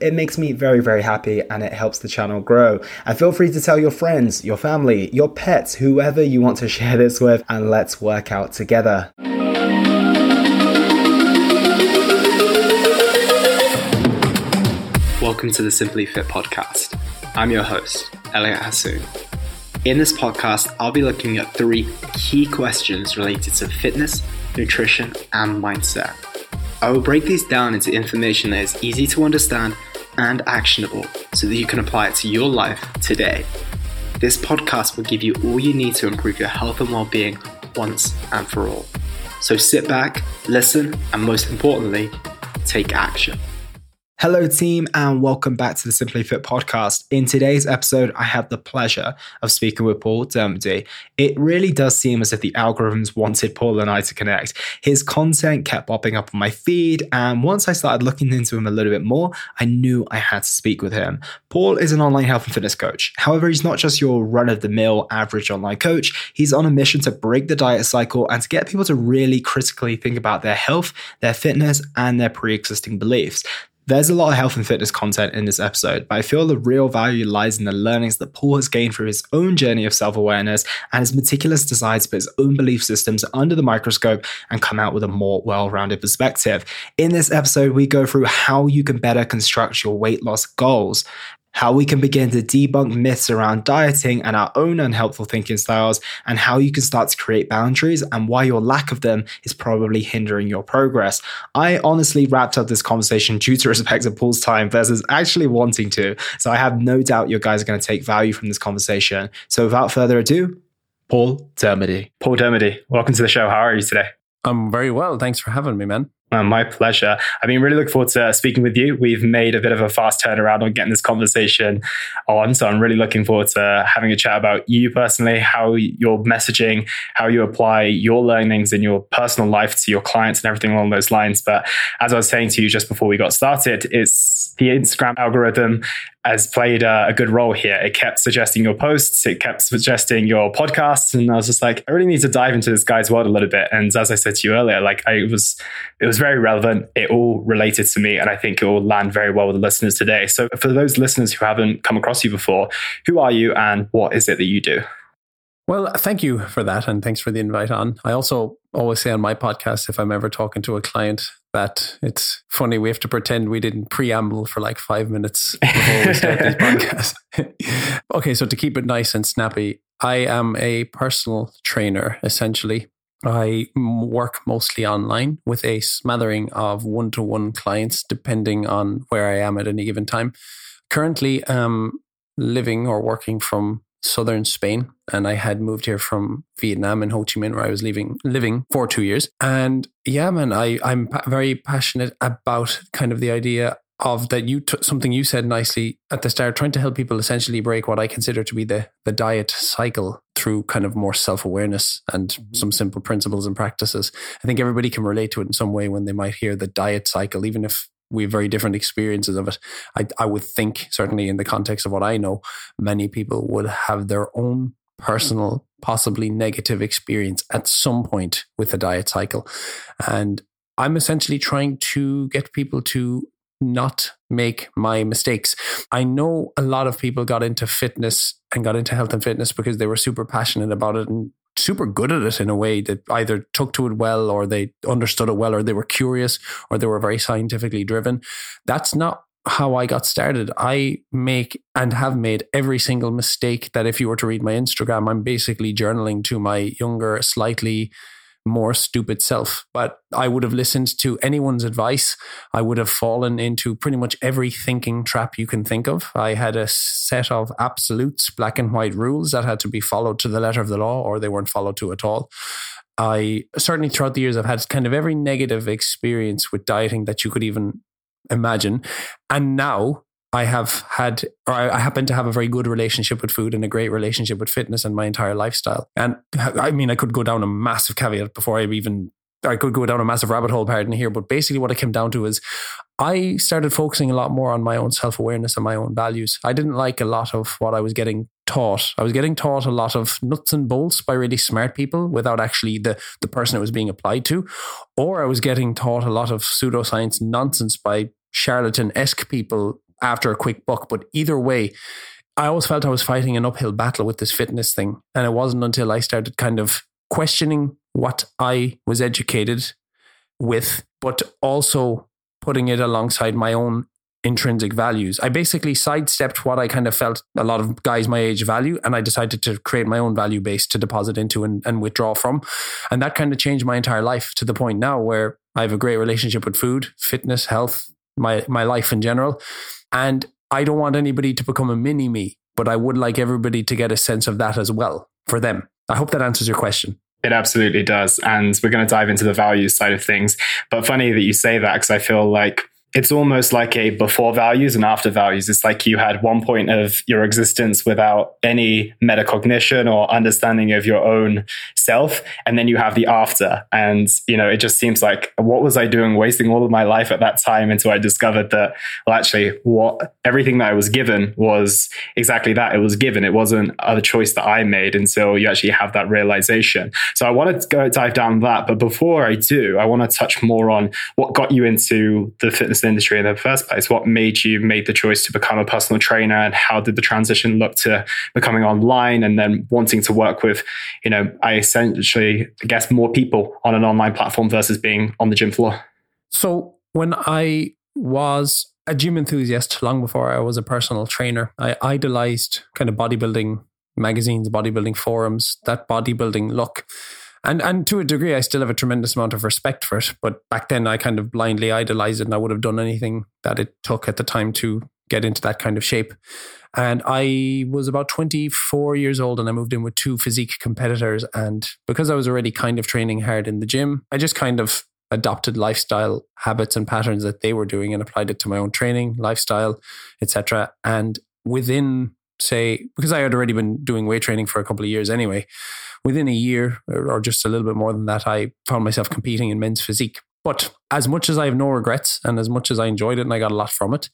It makes me very, very happy and it helps the channel grow. And feel free to tell your friends, your family, your pets, whoever you want to share this with, and let's work out together. Welcome to the Simply Fit podcast. I'm your host, Elliot Hasoon. In this podcast, I'll be looking at three key questions related to fitness, nutrition, and mindset. I will break these down into information that is easy to understand and actionable so that you can apply it to your life today. This podcast will give you all you need to improve your health and well being once and for all. So sit back, listen, and most importantly, take action. Hello, team, and welcome back to the Simply Fit podcast. In today's episode, I have the pleasure of speaking with Paul Dermody. It really does seem as if the algorithms wanted Paul and I to connect. His content kept popping up on my feed, and once I started looking into him a little bit more, I knew I had to speak with him. Paul is an online health and fitness coach. However, he's not just your run of the mill average online coach, he's on a mission to break the diet cycle and to get people to really critically think about their health, their fitness, and their pre existing beliefs. There's a lot of health and fitness content in this episode, but I feel the real value lies in the learnings that Paul has gained through his own journey of self awareness and his meticulous desire to put his own belief systems under the microscope and come out with a more well rounded perspective. In this episode, we go through how you can better construct your weight loss goals, how we can begin to debunk myths around dieting and our own unhelpful thinking styles, and how you can start to create boundaries and why your lack of them is probably hindering your progress. I honestly wrapped up this conversation due to respect of Paul's time versus actually wanting to. So I have no doubt you guys are going to take value from this conversation. So without further ado, Paul Dermody. Paul Dermody, welcome to the show. How are you today? I'm very well. Thanks for having me, man. Uh, my pleasure. I mean, really look forward to speaking with you. We've made a bit of a fast turnaround on getting this conversation on. So I'm really looking forward to having a chat about you personally, how you're messaging, how you apply your learnings in your personal life to your clients and everything along those lines. But as I was saying to you just before we got started, it's the Instagram algorithm has played a, a, good role here. It kept suggesting your posts, it kept suggesting your podcasts, and I was just like, I really need to dive into this guy's world a little bit. And as I said to you earlier, like I was, it was very relevant. It all related to me, and I think it will land very well with the listeners today. So for those listeners who haven't come across you before, who are you and what is it that you do? Well, thank you for that. And thanks for the invite on. I also always say on my podcast, if I'm ever talking to a client, that it's funny, we have to pretend we didn't preamble for like five minutes before we start this podcast. okay, so to keep it nice and snappy, I am a personal trainer essentially. I work mostly online with a smattering of one to one clients, depending on where I am at any given time. Currently, I'm living or working from southern Spain, and I had moved here from Vietnam and Ho Chi Minh, where I was living living for two years. And yeah, man, I I'm pa- very passionate about kind of the idea of that you took something you said nicely at the start, trying to help people essentially break what I consider to be the the diet cycle through kind of more self awareness and mm-hmm. some simple principles and practices. I think everybody can relate to it in some way when they might hear the diet cycle, even if we have very different experiences of it. I, I would think, certainly in the context of what I know, many people would have their own personal, possibly negative experience at some point with the diet cycle. And I'm essentially trying to get people to not make my mistakes. I know a lot of people got into fitness and got into health and fitness because they were super passionate about it and super good at it in a way that either took to it well or they understood it well or they were curious or they were very scientifically driven. That's not how I got started. I make and have made every single mistake that if you were to read my Instagram, I'm basically journaling to my younger, slightly more stupid self. But I would have listened to anyone's advice. I would have fallen into pretty much every thinking trap you can think of. I had a set of absolutes, black and white rules that had to be followed to the letter of the law, or they weren't followed to at all. I certainly throughout the years, I've had kind of every negative experience with dieting that you could even imagine. And now I have had, or I happen to have a very good relationship with food and a great relationship with fitness and my entire lifestyle. And I mean, I could go down a massive caveat before I even, I could go down a massive rabbit hole, pardon here. But basically, what it came down to is I started focusing a lot more on my own self awareness and my own values. I didn't like a lot of what I was getting taught. I was getting taught a lot of nuts and bolts by really smart people without actually the, the person it was being applied to. Or I was getting taught a lot of pseudoscience nonsense by charlatan esque people after a quick buck. But either way, I always felt I was fighting an uphill battle with this fitness thing. And it wasn't until I started kind of questioning what I was educated with, but also putting it alongside my own intrinsic values. I basically sidestepped what I kind of felt a lot of guys my age value, and I decided to create my own value base to deposit into and, and withdraw from. And that kind of changed my entire life to the point now where I have a great relationship with food, fitness, health, my my life in general. And I don't want anybody to become a mini me, but I would like everybody to get a sense of that as well for them. I hope that answers your question. It absolutely does. And we're going to dive into the values side of things. But funny that you say that because I feel like it's almost like a before values and after values. It's like you had one point of your existence without any metacognition or understanding of your own self. And then you have the after. And, you know, it just seems like, what was I doing wasting all of my life at that time until I discovered that, well, actually, what everything that I was given was exactly that. It was given. It wasn't a choice that I made until you actually have that realization. So I wanted to go dive down that. But before I do, I want to touch more on what got you into the fitness industry in the first place? What made you make the choice to become a personal trainer and how did the transition look to becoming online and then wanting to work with, you know, I essentially I guess more people on an online platform versus being on the gym floor? So when I was a gym enthusiast long before I was a personal trainer, I idolized kind of bodybuilding magazines, bodybuilding forums, that bodybuilding look and and to a degree, I still have a tremendous amount of respect for it. But back then, I kind of blindly idolized it, and I would have done anything that it took at the time to get into that kind of shape. And I was about 24 years old and I moved in with two physique competitors. And because I was already kind of training hard in the gym, I just kind of adopted lifestyle habits and patterns that they were doing and applied it to my own training, lifestyle, etc. And within, say, because I had already been doing weight training for a couple of years anyway, within a year or just a little bit more than that, I found myself competing in men's physique. But as much as I have no regrets and as much as I enjoyed it and I got a lot from it,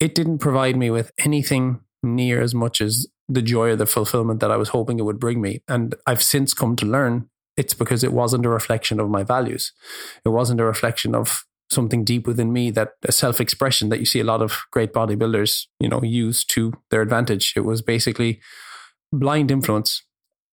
it didn't provide me with anything near as much as the joy or the fulfillment that I was hoping it would bring me. And I've since come to learn it's because it wasn't a reflection of my values. It wasn't a reflection of something deep within me that a self-expression that you see a lot of great bodybuilders, you know, use to their advantage. It was basically blind influence.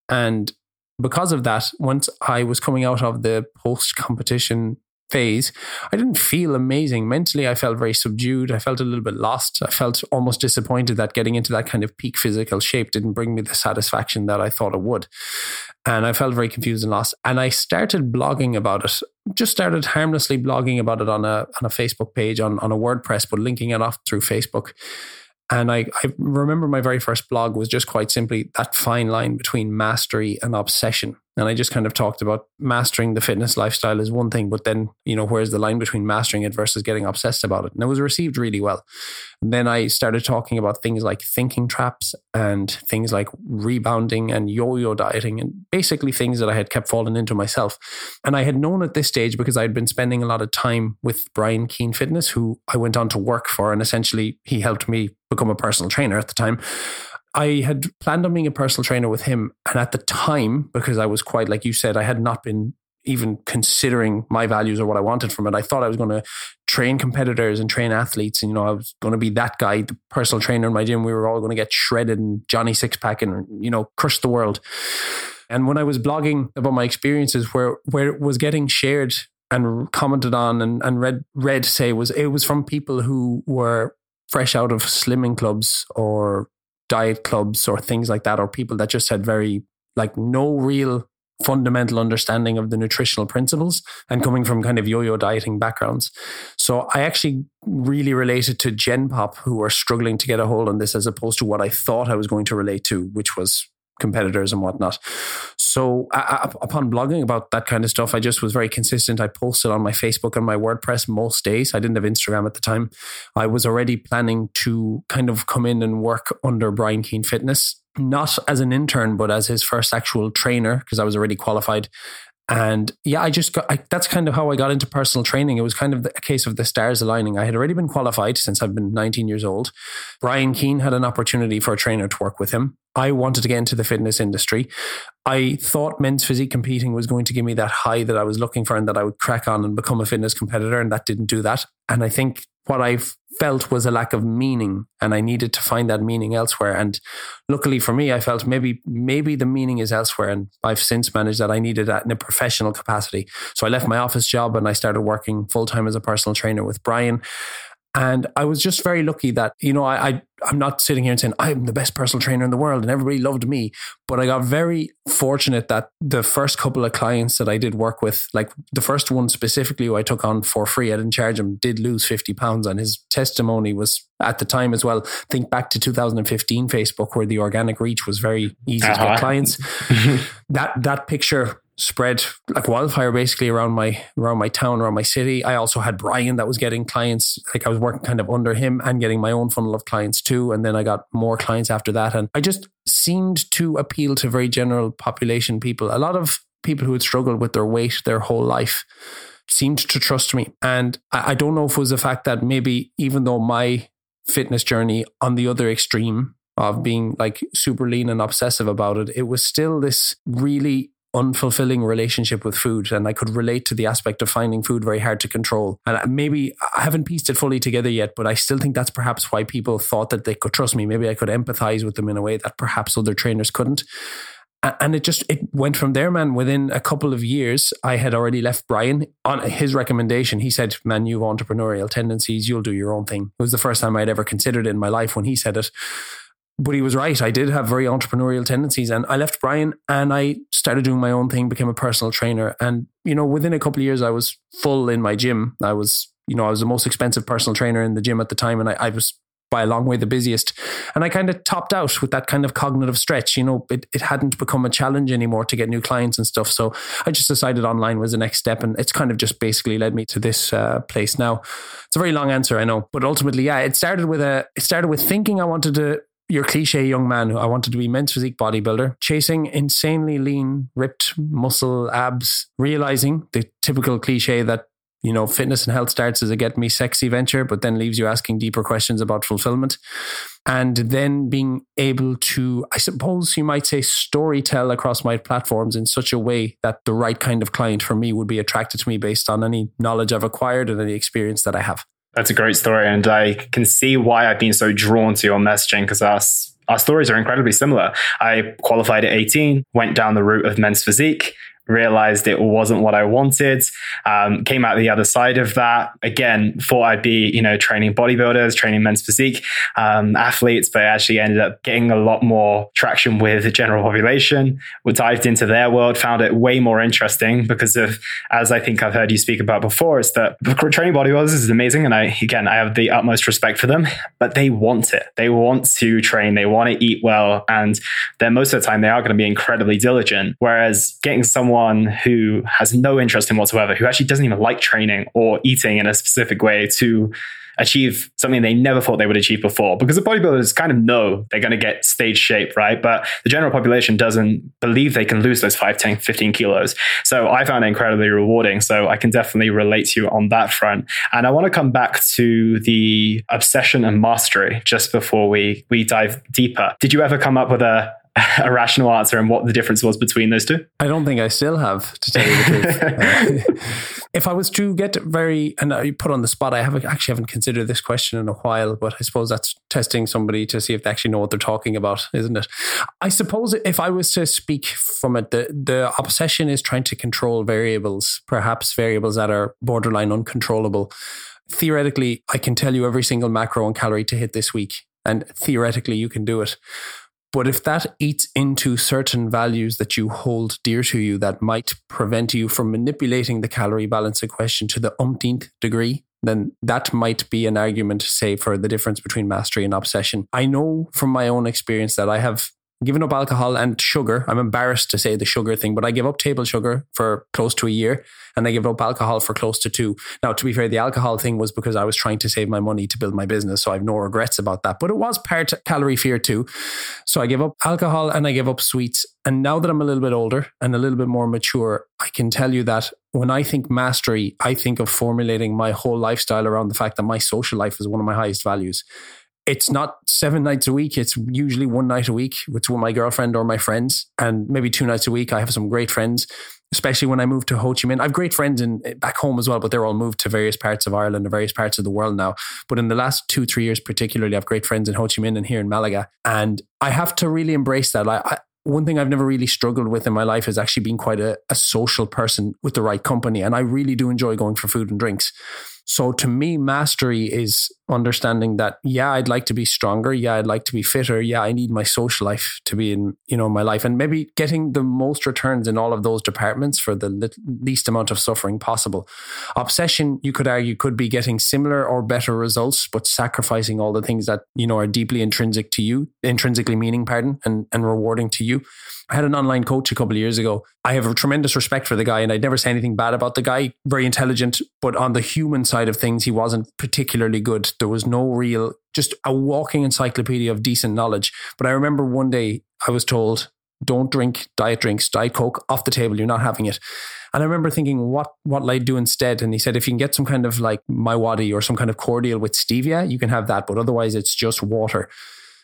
And because of that, once I was coming out of the post competition phase, I didn't feel amazing. Mentally, I felt very subdued. I felt a little bit lost. I felt almost disappointed that getting into that kind of peak physical shape didn't bring me the satisfaction that I thought it would. And I felt very confused and lost. And I started blogging about it. Just started harmlessly blogging about it on a on a Facebook page on, on a WordPress, but linking it off through Facebook. And I, I remember my very first blog was just quite simply that fine line between mastery and obsession. And I just kind of talked about mastering the fitness lifestyle is one thing, but then, you know, where's the line between mastering it versus getting obsessed about it? And it was received really well. And then I started talking about things like thinking traps and things like rebounding and yo yo dieting and basically things that I had kept falling into myself. And I had known at this stage because I had been spending a lot of time with Brian Keane Fitness, who I went on to work for. And essentially, he helped me become a personal trainer at the time. I had planned on being a personal trainer with him. And at the time, because I was quite, like you said, I had not been even considering my values or what I wanted from it. I thought I was going to train competitors and train athletes. And, you know, I was going to be that guy, the personal trainer in my gym. We were all going to get shredded and Johnny six pack and, you know, crush the world. And when I was blogging about my experiences where, where it was getting shared and commented on and, and read read say was it was from people who were fresh out of slimming clubs or diet clubs or things like that, or people that just had very, like, no real fundamental understanding of the nutritional principles and coming from kind of yo-yo dieting backgrounds. So I actually really related to Gen Pop who were struggling to get a hold on this as opposed to what I thought I was going to relate to, which was competitors and whatnot. So upon blogging about that kind of stuff, I just was very consistent. I posted on my Facebook and my WordPress most days. I didn't have Instagram at the time. I was already planning to kind of come in and work under Brian Keane Fitness, not as an intern, but as his first actual trainer because I was already qualified. And yeah, I just got, I, that's kind of how I got into personal training. It was kind of a case of the stars aligning. I had already been qualified since I've been 19 years old. Brian Keane had an opportunity for a trainer to work with him. I wanted to get into the fitness industry. I thought men's physique competing was going to give me that high that I was looking for and that I would crack on and become a fitness competitor. And that didn't do that. And I think what I felt was a lack of meaning and I needed to find that meaning elsewhere. And luckily for me, I felt maybe, maybe the meaning is elsewhere. And I've since managed that I needed that in a professional capacity. So I left my office job and I started working full time as a personal trainer with Brian. And I was just very lucky that, you know, I, I I'm not sitting here and saying I'm the best personal trainer in the world and everybody loved me, but I got very fortunate that the first couple of clients that I did work with, like the first one specifically who I took on for free, I didn't charge him, did lose 50 pounds. And his testimony was at the time as well. Think back to 2015 Facebook where the organic reach was very easy uh-huh. to get uh-huh. clients. that, that picture spread like wildfire basically around my around my town around my city. I also had brian that was getting clients. Like i was working kind of under him and getting my own funnel of clients too. And then i got more clients after that. And i just seemed to appeal to very general population people. A lot of people who had struggled with their weight their whole life seemed to trust me. And i, I don't know if it was the fact that maybe even though my fitness journey on the other extreme of being like super lean and obsessive about it, it was still this really unfulfilling relationship with food and I could relate to the aspect of finding food very hard to control. And maybe I haven't pieced it fully together yet, but I still think that's perhaps why people thought that they could trust me. Maybe I could empathize with them in a way that perhaps other trainers couldn't. And it just it went from there, man. Within a couple of years, I had already left Brian on his recommendation. He said, "Man, you've entrepreneurial tendencies. You'll do your own thing." It was the first time I'd ever considered it in my life when he said it but he was right. I did have very entrepreneurial tendencies, and I left Brian and I started doing my own thing, became a personal trainer, and you know, within a couple of years, I was full in my gym. I was, you know, I was the most expensive personal trainer in the gym at the time, and I, I was by a long way the busiest. And I kind of topped out with that kind of cognitive stretch. You know, it, it hadn't become a challenge anymore to get new clients and stuff. So I just decided online was the next step. And it's kind of just basically led me to this uh, place now. It's a very long answer, I know. But ultimately, yeah, it started with a, it started with thinking I wanted to your cliche young man who I wanted to be men's physique bodybuilder, chasing insanely lean, ripped muscle abs, realizing the typical cliche that you know, fitness and health starts as a get me sexy venture, but then leaves you asking deeper questions about fulfillment. And then being able to, I suppose you might say, story tell across my platforms in such a way that the right kind of client for me would be attracted to me based on any knowledge I've acquired and any experience that I have. That's a great story. And I can see why I've been so drawn to your messaging because our, our stories are incredibly similar. I qualified at 18, went down the route of men's physique, realized it wasn't what I wanted. Um, came out the other side of that. Again, thought I'd be, you know, training bodybuilders, training men's physique um, athletes, but I actually ended up getting a lot more traction with the general population. We dived into their world, found it way more interesting because of, as I think I've heard you speak about before, is that training bodybuilders is amazing. And I, again, I have the utmost respect for them, but they want it. They want to train. They want to eat well. And then most of the time they are going to be incredibly diligent. Whereas getting someone someone who has no interest in whatsoever, who actually doesn't even like training or eating in a specific way to achieve something they never thought they would achieve before. Because the bodybuilders kind of know they're going to get stage shape, right? But the general population doesn't believe they can lose those 5, 10, 15 kilos. So I found it incredibly rewarding. So I can definitely relate to you on that front. And I want to come back to the obsession and mastery just before we, we dive deeper. Did you ever come up with a, a rational answer and what the difference was between those two? I don't think I still have, to tell you the truth. uh, if I was to get very, and I put on the spot, I haven't actually haven't considered this question in a while, but I suppose that's testing somebody to see if they actually know what they're talking about, isn't it? I suppose if I was to speak from it, the, the obsession is trying to control variables, perhaps variables that are borderline uncontrollable theoretically, I can tell you every single macro and calorie to hit this week. And theoretically, you can do it. But if that eats into certain values that you hold dear to you that might prevent you from manipulating the calorie balance equation to the umpteenth degree, then that might be an argument say for the difference between mastery and obsession. I know from my own experience that I have given up alcohol and sugar. I'm embarrassed to say the sugar thing, but I gave up table sugar for close to a year and I gave up alcohol for close to two. Now, to be fair, the alcohol thing was because I was trying to save my money to build my business. So I have no regrets about that, but it was part calorie fear too. So I gave up alcohol and I gave up sweets. And now that I'm a little bit older and a little bit more mature, I can tell you that when I think mastery, I think of formulating my whole lifestyle around the fact that my social life is one of my highest values it's not seven nights a week. It's usually one night a week. With my girlfriend or my friends, and maybe two nights a week. I have some great friends, especially when I moved to Ho Chi Minh. I have great friends in eh, back home as well, but they're all moved to various parts of Ireland or various parts of the world now. But in the last two, three years, particularly, I have great friends in Ho Chi Minh and here in Malaga, and I have to really embrace that. I, I one thing I've never really struggled with in my life is actually being quite a, a social person with the right company. And I really do enjoy going for food and drinks. So to me, mastery is understanding that, yeah, I'd like to be stronger. Yeah, I'd like to be fitter. Yeah, I need my social life to be in, you know, my life and maybe getting the most returns in all of those departments for the least amount of suffering possible. Obsession, you could argue, could be getting similar or better results, but sacrificing all the things that, you know, are deeply intrinsic to you, intrinsically meaning, pardon, and, and rewarding to you. I had an online coach a couple of years ago. I have a tremendous respect for the guy and I'd never say anything bad about the guy. Very intelligent, but on the human side of things, he wasn't particularly good. There was no real, just a walking encyclopedia of decent knowledge. But I remember one day I was told, don't drink diet drinks, diet coke off the table. You're not having it. And I remember thinking, what what will I do instead? And he said, if you can get some kind of like MiWadi or some kind of cordial with stevia, you can have that. But otherwise, it's just water.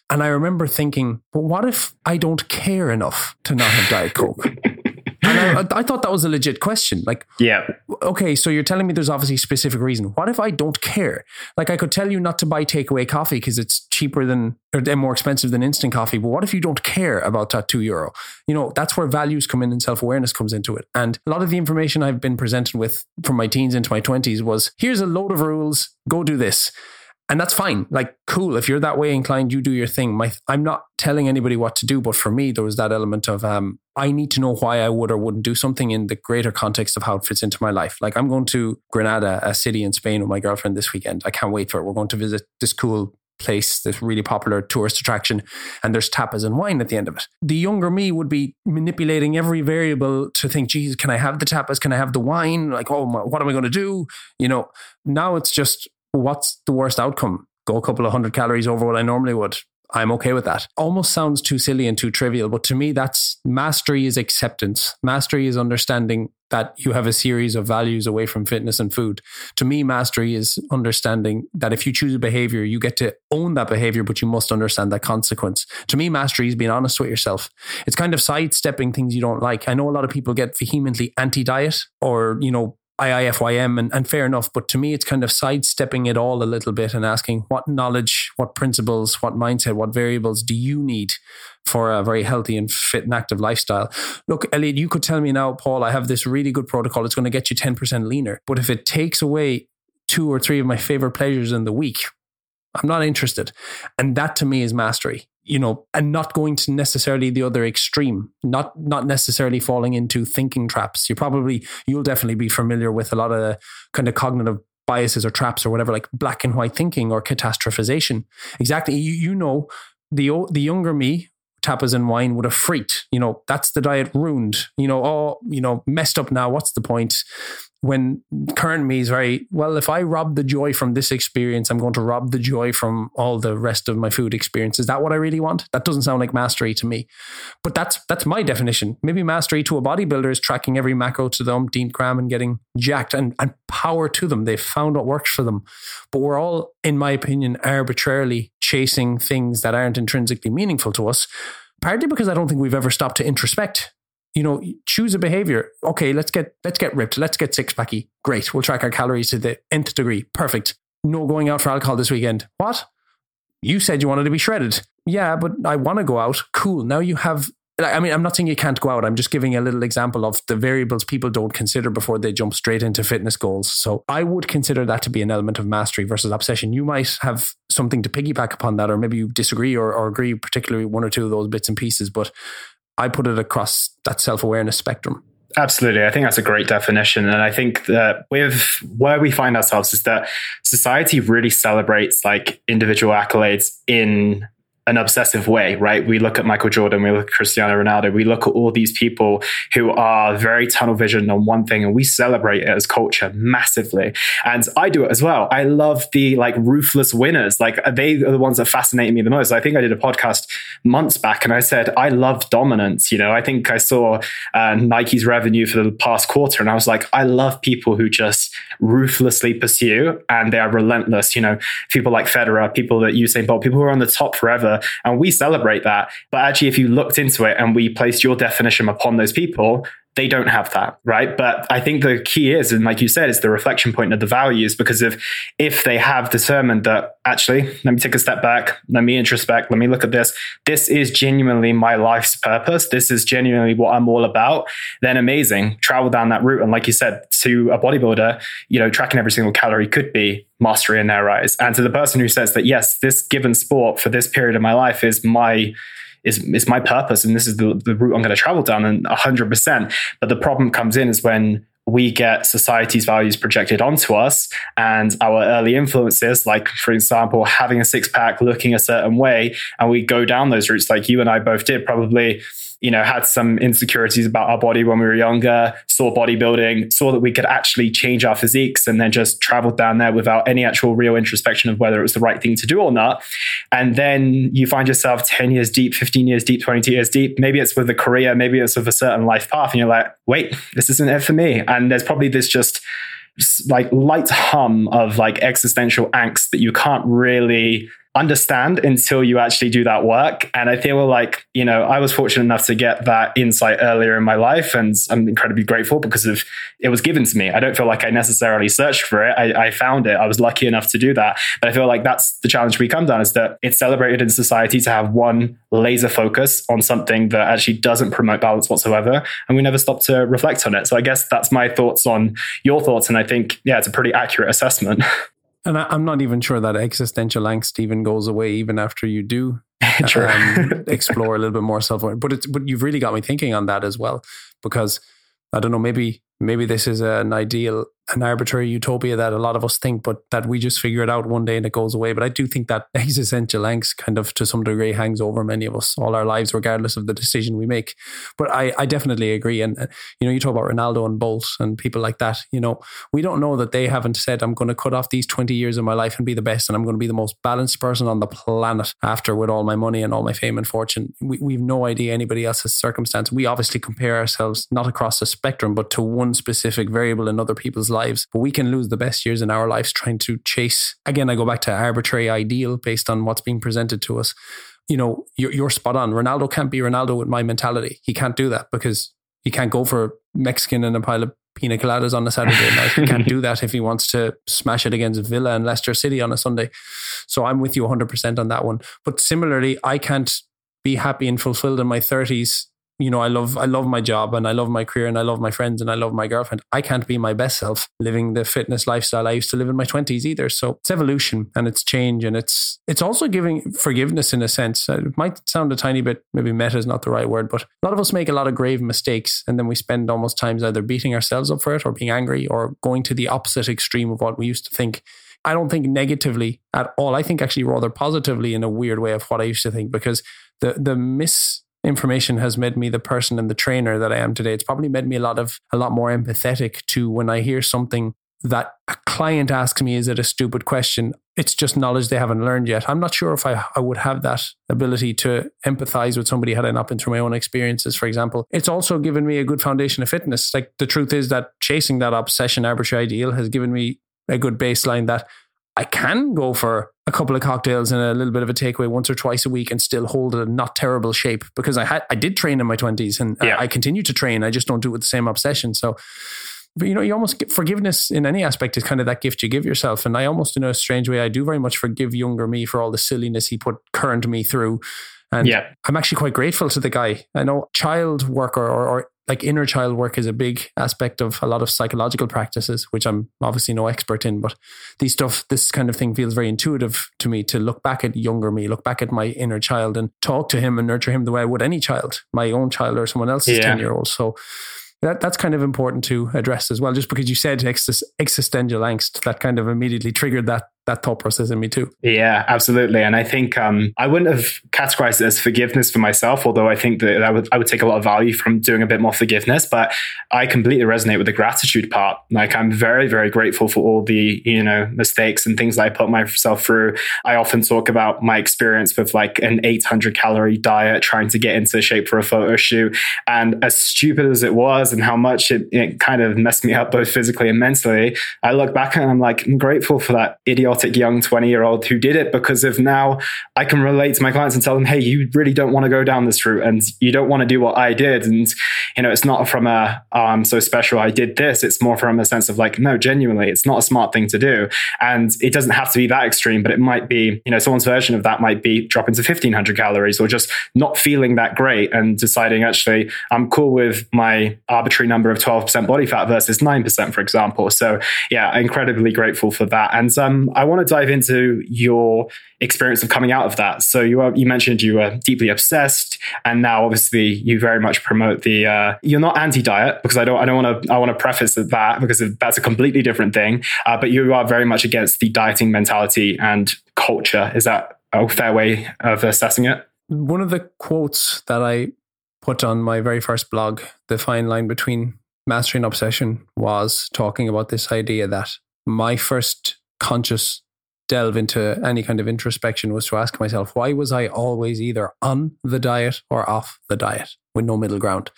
And I remember thinking, but what if I don't care enough to not have Diet Coke? and I, I, thought that was a legit question. Like, yeah, okay, so you're telling me there's obviously a specific reason. What if I don't care? Like, I could tell you not to buy takeaway coffee because it's cheaper than or more expensive than instant coffee. But what if you don't care about that two euro? You know, that's where values come in and self awareness comes into it. And a lot of the information I've been presented with from my teens into my twenties was here's a load of rules, go do this and that's fine. Like, cool. If you're that way inclined, you do your thing. My, I'm not telling anybody what to do, but for me, there was that element of um, I need to know why I would or wouldn't do something in the greater context of how it fits into my life. Like, I'm going to Granada, a city in Spain, with my girlfriend this weekend. I can't wait for it. We're going to visit this cool place, this really popular tourist attraction, and there's tapas and wine at the end of it. The younger me would be manipulating every variable to think, geez, can I have the tapas? Can I have the wine? Like, oh, my, what am I going to do? You know, now it's just what's the worst outcome? Go a couple of hundred calories over what I normally would. I'm okay with that. Almost sounds too silly and too trivial, but to me, that's mastery is acceptance. Mastery is understanding that you have a series of values away from fitness and food. To me, mastery is understanding that if you choose a behavior, you get to own that behavior, but you must understand that consequence. To me, mastery is being honest with yourself. It's kind of sidestepping things you don't like. I know a lot of people get vehemently anti diet or, you know, IIFYM and, and fair enough. But to me, it's kind of sidestepping it all a little bit and asking what knowledge, what principles, what mindset, what variables do you need for a very healthy and fit and active lifestyle? Look, Elliot, you could tell me now, Paul, I have this really good protocol. It's going to get you 10% leaner. But if it takes away two or three of my favorite pleasures in the week, I'm not interested. And that to me is mastery you know, and not going to necessarily the other extreme, not not necessarily falling into thinking traps. You probably you'll definitely be familiar with a lot of kind of cognitive biases or traps or whatever, like black and white thinking or catastrophization. Exactly. You you know the the younger me tapas and wine would have freaked. You know, that's the diet ruined. You know, oh, you know, messed up now. What's the point? When current me is very well if i rob the joy from this experience i'm going to rob the joy from all the rest of my food experience. Is that what i really want? That doesn't sound like mastery to me. But that's that's my definition. Maybe mastery to a bodybuilder is tracking every macro to the umpteenth gram and getting jacked and, and power to them. They've found what works for them. But we're all in my opinion arbitrarily chasing things that aren't intrinsically meaningful to us partly because i don't think we've ever stopped to introspect you know, choose a behavior. Okay, let's get let's get ripped. Let's get six packy. Great. We'll track our calories to the nth degree. Perfect. No going out for alcohol this weekend. What? You said you wanted to be shredded. Yeah, but I want to go out. Cool. Now you have I mean, I'm not saying you can't go out. I'm just giving a little example of the variables people don't consider before they jump straight into fitness goals. So I would consider that to be an element of mastery versus obsession. You might have something to piggyback upon that, or maybe you disagree or, or agree, particularly one or two of those bits and pieces. But I put it across that self awareness spectrum. Absolutely. I think that's a great definition. And I think that with where we find ourselves is that society really celebrates like individual accolades in an obsessive way, right? We look at Michael Jordan, we look at Cristiano Ronaldo, we look at all these people who are very tunnel vision on one thing and we celebrate it as culture massively. And I do it as well. I love the like ruthless winners. Like they are the ones that fascinate me the most. I think I did a podcast months back and I said, I love dominance. You know, I think I saw uh, Nike's revenue for the past quarter and I was like, I love people who just ruthlessly pursue and they are relentless. You know, people like Federer, people that Usain Bolt, people who are on the top forever and we celebrate that. But actually, if you looked into it and we placed your definition upon those people, they don't have that, right? But I think the key is, and like you said, it's the reflection point of the values because if if they have determined that actually, let me take a step back, let me introspect, let me look at this. This is genuinely my life's purpose. This is genuinely what I'm all about. Then amazing, travel down that route. And like you said, to a bodybuilder, you know, tracking every single calorie could be mastery in their eyes. And to the person who says that yes, this given sport for this period of my life is my is is my purpose and this is the, the route I'm going to travel down and 100%. But the problem comes in is when we get society's values projected onto us and our early influences, like, for example, having a six pack, looking a certain way, and we go down those routes like you and I both did, probably you know, had some insecurities about our body when we were younger, saw bodybuilding, saw that we could actually change our physiques and then just traveled down there without any actual real introspection of whether it was the right thing to do or not. And then you find yourself 10 years deep, 15 years deep, 20 years deep. Maybe it's with a career, maybe it's with a certain life path. And you're like, wait, this isn't it for me. And there's probably this just like light hum of like existential angst that you can't really understand until you actually do that work. And I feel like, you know, I was fortunate enough to get that insight earlier in my life. And I'm incredibly grateful because of it was given to me. I don't feel like I necessarily searched for it. I, I found it. I was lucky enough to do that. But I feel like that's the challenge we come down is that it's celebrated in society to have one laser focus on something that actually doesn't promote balance whatsoever. And we never stop to reflect on it. So I guess that's my thoughts on your thoughts. And I think, yeah, it's a pretty accurate assessment. And I, am not even sure that existential angst even goes away even after you do um, explore a little bit more self. But it's but you've really got me thinking on that as well because I don't know maybe maybe this is an ideal an arbitrary utopia that a lot of us think, but that we just figure it out one day and it goes away. But I do think that existential angst kind of to some degree hangs over many of us all our lives, regardless of the decision we make. But I, I definitely agree. And, uh, you know, you talk about Ronaldo and Bolt and people like that, you know, we don't know that they haven't said, I'm going to cut off these 20 years of my life and be the best. And I'm going to be the most balanced person on the planet after with all my money and all my fame and fortune. We, we've no idea anybody else's circumstance. We obviously compare ourselves not across the spectrum, but to one specific variable in other people's lives. But we can lose the best years in our lives trying to chase. Again, I go back to arbitrary ideal based on what's being presented to us. You know, you're, you're spot on. Ronaldo can't be Ronaldo with my mentality. He can't do that because he can't go for Mexican and a pile of pina coladas on a Saturday night. He can't do that if he wants to smash it against Villa and Leicester City on a Sunday. So I'm with you 100% on that one. But similarly, I can't be happy and fulfilled in my 30s you know, I love I love my job and I love my career and I love my friends and I love my girlfriend. I can't be my best self living the fitness lifestyle I used to live in my twenties either. So it's evolution and it's change and it's it's also giving forgiveness in a sense. Uh, it might sound a tiny bit maybe meta is not the right word, but a lot of us make a lot of grave mistakes and then we spend almost times either beating ourselves up for it or being angry or going to the opposite extreme of what we used to think. I don't think negatively at all. I think actually rather positively in a weird way of what I used to think because the the miss information has made me the person and the trainer that I am today. It's probably made me a lot of a lot more empathetic to when I hear something that a client asks me, is it a stupid question? It's just knowledge they haven't learned yet. I'm not sure if I, I would have that ability to empathize with somebody had I not been through my own experiences, for example. It's also given me a good foundation of fitness. Like the truth is that chasing that obsession arbitrary ideal has given me a good baseline that I can go for a couple of cocktails and a little bit of a takeaway once or twice a week and still hold a not terrible shape because I had I did train in my twenties and yeah. I, I continue to train. I just don't do it with the same obsession. So you know, you almost get forgiveness in any aspect is kind of that gift you give yourself. And I almost, in a strange way, I do very much forgive younger me for all the silliness he put current me through. And Yeah. I'm actually quite grateful to the guy. I know child work or, or, or like inner child work is a big aspect of a lot of psychological practices, which I'm obviously no expert in, but these stuff, this kind of thing feels very intuitive to me to look back at younger me, look back at my inner child and talk to him and nurture him the way I would any child, my own child or someone else's Yeah. 10 year old. So that, that's kind of important to address as well. Just because you said exis- existential angst, that kind of immediately triggered that that thought process in me too. Yeah, absolutely. And I think um, I wouldn't have categorized it as forgiveness for myself, although I think that I would, I would take a lot of value from doing a bit more forgiveness. But I completely resonate with the gratitude part. Like I'm very, very grateful for all the, you know, mistakes and things I put myself through. I often talk about my experience with like an 800 calorie diet, trying to get into shape for a photo shoot. And as stupid as it was and how much it, it kind of messed me up both physically and mentally, I look back and I'm like, I'm grateful for that young 20 year old who did it because of now I can relate to my clients and tell them, hey, you really don't want to go down this route and you don't want to do what I did. And, you know, it's not from a, oh, I'm so special, I did this. It's more from a sense of like, no, genuinely, it's not a smart thing to do. And it doesn't have to be that extreme, but it might be, you know, someone's version of that might be dropping to 1500 calories or just not feeling that great and deciding actually, I'm cool with my arbitrary number of 12% body fat versus 9%, for example. So, yeah, incredibly grateful for that. And um, I want to dive into your experience of coming out of that. So you you mentioned you were deeply obsessed, and now obviously you very much promote the. Uh, you're not anti-diet because I don't I don't want to I want to preface that because that's a completely different thing. Uh, but you are very much against the dieting mentality and culture. Is that a fair way of assessing it? One of the quotes that I put on my very first blog, the fine line between mastery and obsession, was talking about this idea that my first conscious delve into any kind of introspection was to ask myself, why was I always either on the diet or off the diet with no middle ground?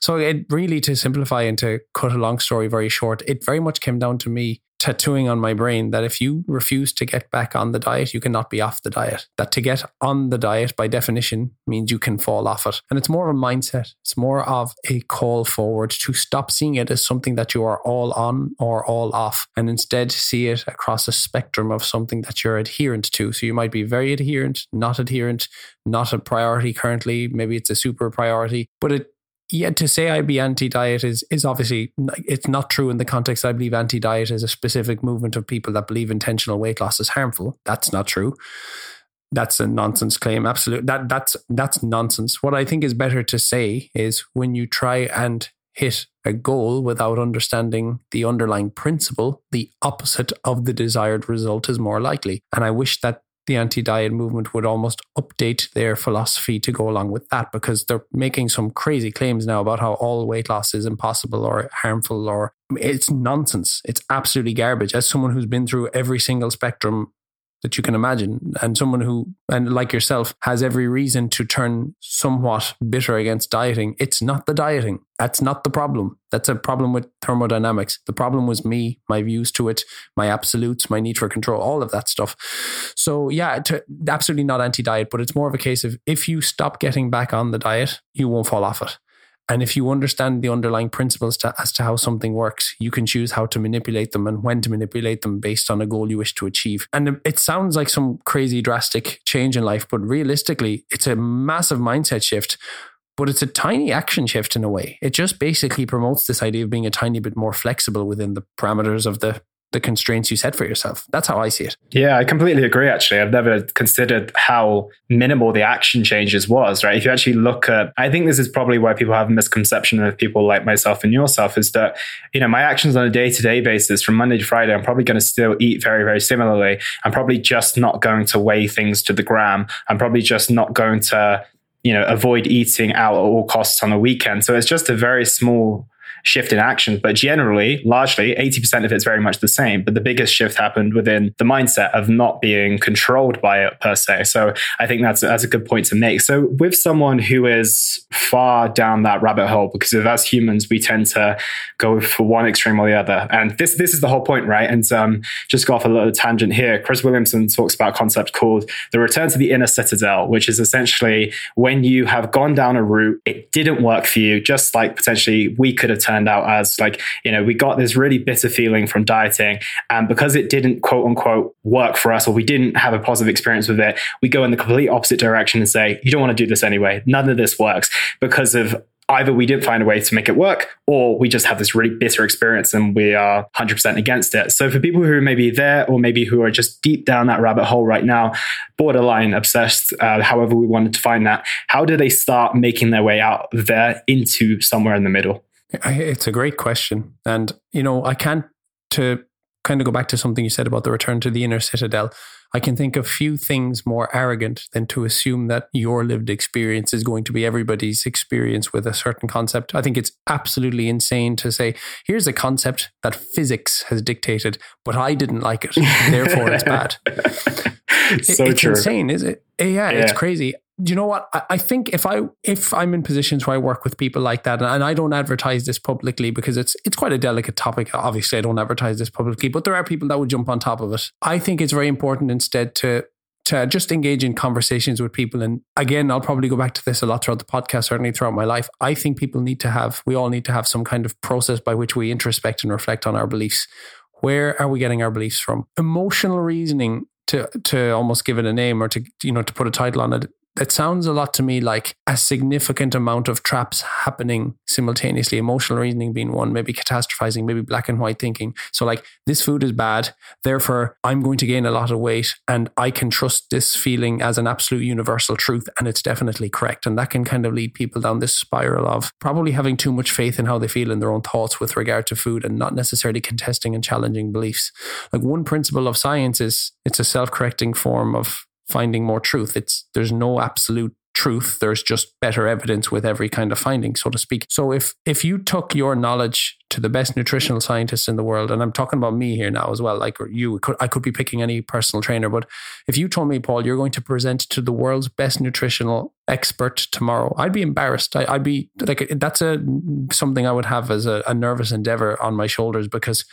So it really, to simplify and to cut a long story very short, it very much came down to me tattooing on my brain that if you refuse to get back on the diet, you cannot be off the diet. That to get on the diet, by definition, means you can fall off it. And it's more of a mindset. It's more of a call forward to stop seeing it as something that you are all on or all off, and instead see it across a spectrum of something that you're adherent to. So you might be very adherent, not adherent, not a priority currently. Maybe it's a super priority, but it yeah, to say I'd be anti-diet is is obviously it's not true in the context. I believe anti-diet is a specific movement of people that believe intentional weight loss is harmful. That's not true. That's a nonsense claim. Absolutely, that that's that's nonsense. What I think is better to say is when you try and hit a goal without understanding the underlying principle, the opposite of the desired result is more likely. And I wish that the anti diet movement would almost update their philosophy to go along with that because they're making some crazy claims now about how all weight loss is impossible or harmful or it's nonsense. It's absolutely garbage. As someone who's been through every single spectrum that you can imagine. And someone who and like yourself has every reason to turn somewhat bitter against dieting. It's not the dieting. That's not the problem. That's a problem with thermodynamics. The problem was me my views to it my absolutes my need for control all of that stuff. So yeah to, absolutely not anti-diet but it's more of a case of if you stop getting back on the diet you won't fall off it and if you understand the underlying principles to, as to how something works, you can choose how to manipulate them and when to manipulate them based on a goal you wish to achieve. And it sounds like some crazy drastic change in life, but realistically, it's a massive mindset shift. But it's a tiny action shift in a way. It just basically promotes this idea of being a tiny bit more flexible within the parameters of the the constraints you set for yourself. That's how I see it. Yeah, I completely agree. Actually, I've never considered how minimal the action changes was. Right? If you actually look at, I think this is probably why people have a misconception of people like myself and yourself is that you know my actions on a day to day basis from Monday to Friday, I'm probably going to still eat very very similarly. I'm probably just not going to weigh things to the gram. I'm probably just not going to you know avoid eating out at all costs on the weekend. So it's just a very small shift in actions, but generally, largely, 80% of it's very much the same. But the biggest shift happened within the mindset of not being controlled by it per se. So I think that's, that's a good point to make. So with someone who is far down that rabbit hole, because as humans, we tend to go for one extreme or the other. And this, this is the whole point, right? And um, just go off a little tangent here. Chris Williamson talks about a concept called the return to the inner citadel, which is essentially when you have gone down a route, it didn't work for you, just like potentially we could have turned out as. Like, you know, we got this really bitter feeling from dieting. And because it didn't quote unquote work for us, or we didn't have a positive experience with it, we go in the complete opposite direction and say, you don't want to do this anyway. None of this works because of either we didn't find a way to make it work or we just have this really bitter experience and we are 100% against it. So for people who may be there or maybe who are just deep down that rabbit hole right now, borderline obsessed, uh, however we wanted to find that, how do they start making their way out there into somewhere in the middle? It's a great question. And, you know, I can't, to kind of go back to something you said about the return to the inner citadel, I can think of few things more arrogant than to assume that your lived experience is going to be everybody's experience with a certain concept. I think it's absolutely insane to say, here's a concept that physics has dictated, but I didn't like it. Therefore, it's bad. so it's true. insane, is it? Yeah, Yeah. it's crazy. You know what? I, I think if I if I'm in positions where I work with people like that, and I don't advertise this publicly because it's it's quite a delicate topic. Obviously, I don't advertise this publicly, but there are people that would jump on top of it. I think it's very important instead to to just engage in conversations with people. And again, I'll probably go back to this a lot throughout the podcast, certainly throughout my life. I think people need to have, we all need to have some kind of process by which we introspect and reflect on our beliefs. Where are we getting our beliefs from? Emotional reasoning to to almost give it a name or to you know to put a title on it it sounds a lot to me like a significant amount of traps happening simultaneously emotional reasoning being one maybe catastrophizing maybe black and white thinking. So like this food is bad therefore i'm going to gain a lot of weight and i can trust this feeling as an absolute universal truth and it's definitely correct. And that can kind of lead people down this spiral of probably having too much faith in how they feel in their own thoughts with regard to food and not necessarily contesting and challenging beliefs. Like one principle of science is it's a self-correcting form of finding more truth. It's there's no absolute truth. There's just better evidence with every kind of finding, so to speak. So if if you took your knowledge to the best nutritional scientists in the world, and I'm talking about me here now as well, like you could I could be picking any personal trainer, but if you told me, Paul, you're going to present to the world's best nutritional expert tomorrow, I'd be embarrassed. I, would be like that's a something I would have as a, a nervous endeavor on my shoulders because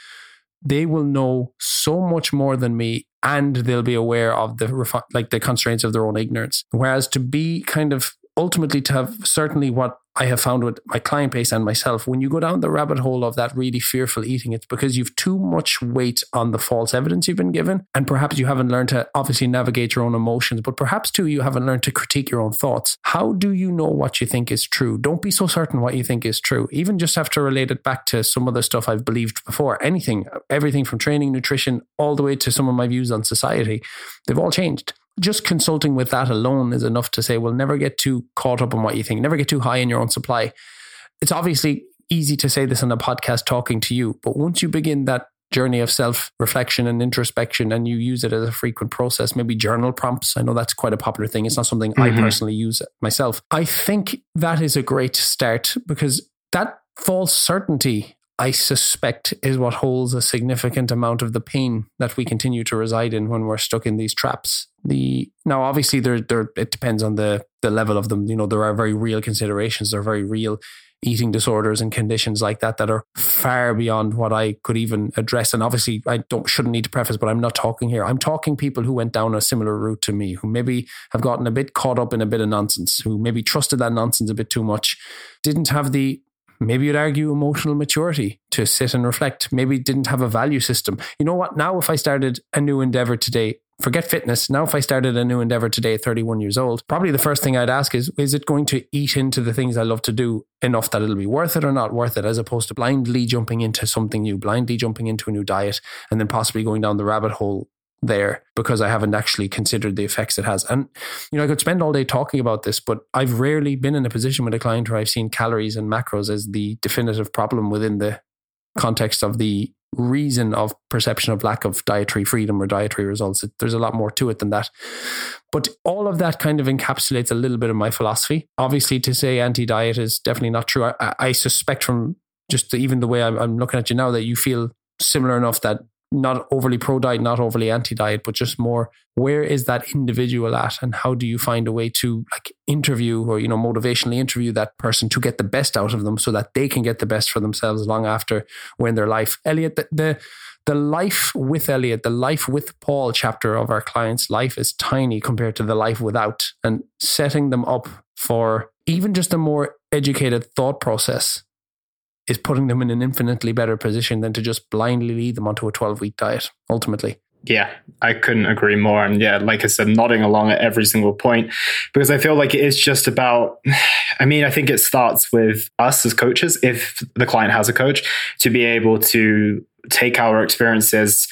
they will know so much more than me and they'll be aware of the like the constraints of their own ignorance. Whereas to be kind of ultimately to have certainly what I have found with my client base and myself, when you go down the rabbit hole of that really fearful eating, it's because you've too much weight on the false evidence you've been given. And perhaps you haven't learned to obviously navigate your own emotions, but perhaps too, you haven't learned to critique your own thoughts. How do you know what you think is true? Don't be so certain what you think is true. Even just have to relate it back to some of the stuff I've believed before. Anything, everything from training, nutrition, all the way to some of my views on society, they've all changed just consulting with that alone is enough to say, well, never get too caught up on what you think, never get too high in your own supply. It's obviously easy to say this on a podcast talking to you, but once you begin that journey of self reflection and introspection and you use it as a frequent process, maybe journal prompts. I know that's quite a popular thing. It's not something mm-hmm. I personally use myself. I think that is a great start because that false certainty I suspect is what holds a significant amount of the pain that we continue to reside in when we're stuck in these traps. The now obviously there there it depends on the the level of them. You know, there are very real considerations, there are very real eating disorders and conditions like that that are far beyond what I could even address. And obviously I don't shouldn't need to preface, but I'm not talking here. I'm talking people who went down a similar route to me, who maybe have gotten a bit caught up in a bit of nonsense, who maybe trusted that nonsense a bit too much, didn't have the maybe you'd argue emotional maturity to sit and reflect, maybe didn't have a value system. You know what? Now, if I started a new endeavor today, forget fitness. Now, if I started a new endeavor today at 31 years old, probably the first thing I'd ask is, is it going to eat into the things I love to do enough that it'll be worth it or not worth it, as opposed to blindly jumping into something new, blindly jumping into a new diet, and then possibly going down the rabbit hole there because I haven't actually considered the effects it has. And, you know, I could spend all day talking about this, but I've rarely been in a position with a client where I've seen calories and macros as the definitive problem within the context of the reason of perception of lack of dietary freedom or dietary results. There's a lot more to it than that. But all of that kind of encapsulates a little bit of my philosophy. Obviously, to say anti diet is definitely not true. I, I suspect from just the, even the way I'm, I'm looking at you now that you feel similar enough that not overly pro diet, not overly anti diet, but just more where is that individual at and how do you find a way to like interview or, you know, motivationally interview that person to get the best out of them so that they can get the best for themselves long after when their life. Elliot, the, the the life with Elliot, the life with Paul chapter of our client's life is tiny compared to the life without and setting them up for even just a more educated thought process is putting them in an infinitely better position than to just blindly lead them onto a 12 week diet, ultimately. Yeah, I couldn't agree more. And yeah, like I said, nodding along at every single point because I feel like it is just about, I mean, I think it starts with us as coaches, if the client has a coach, to be able to take our experiences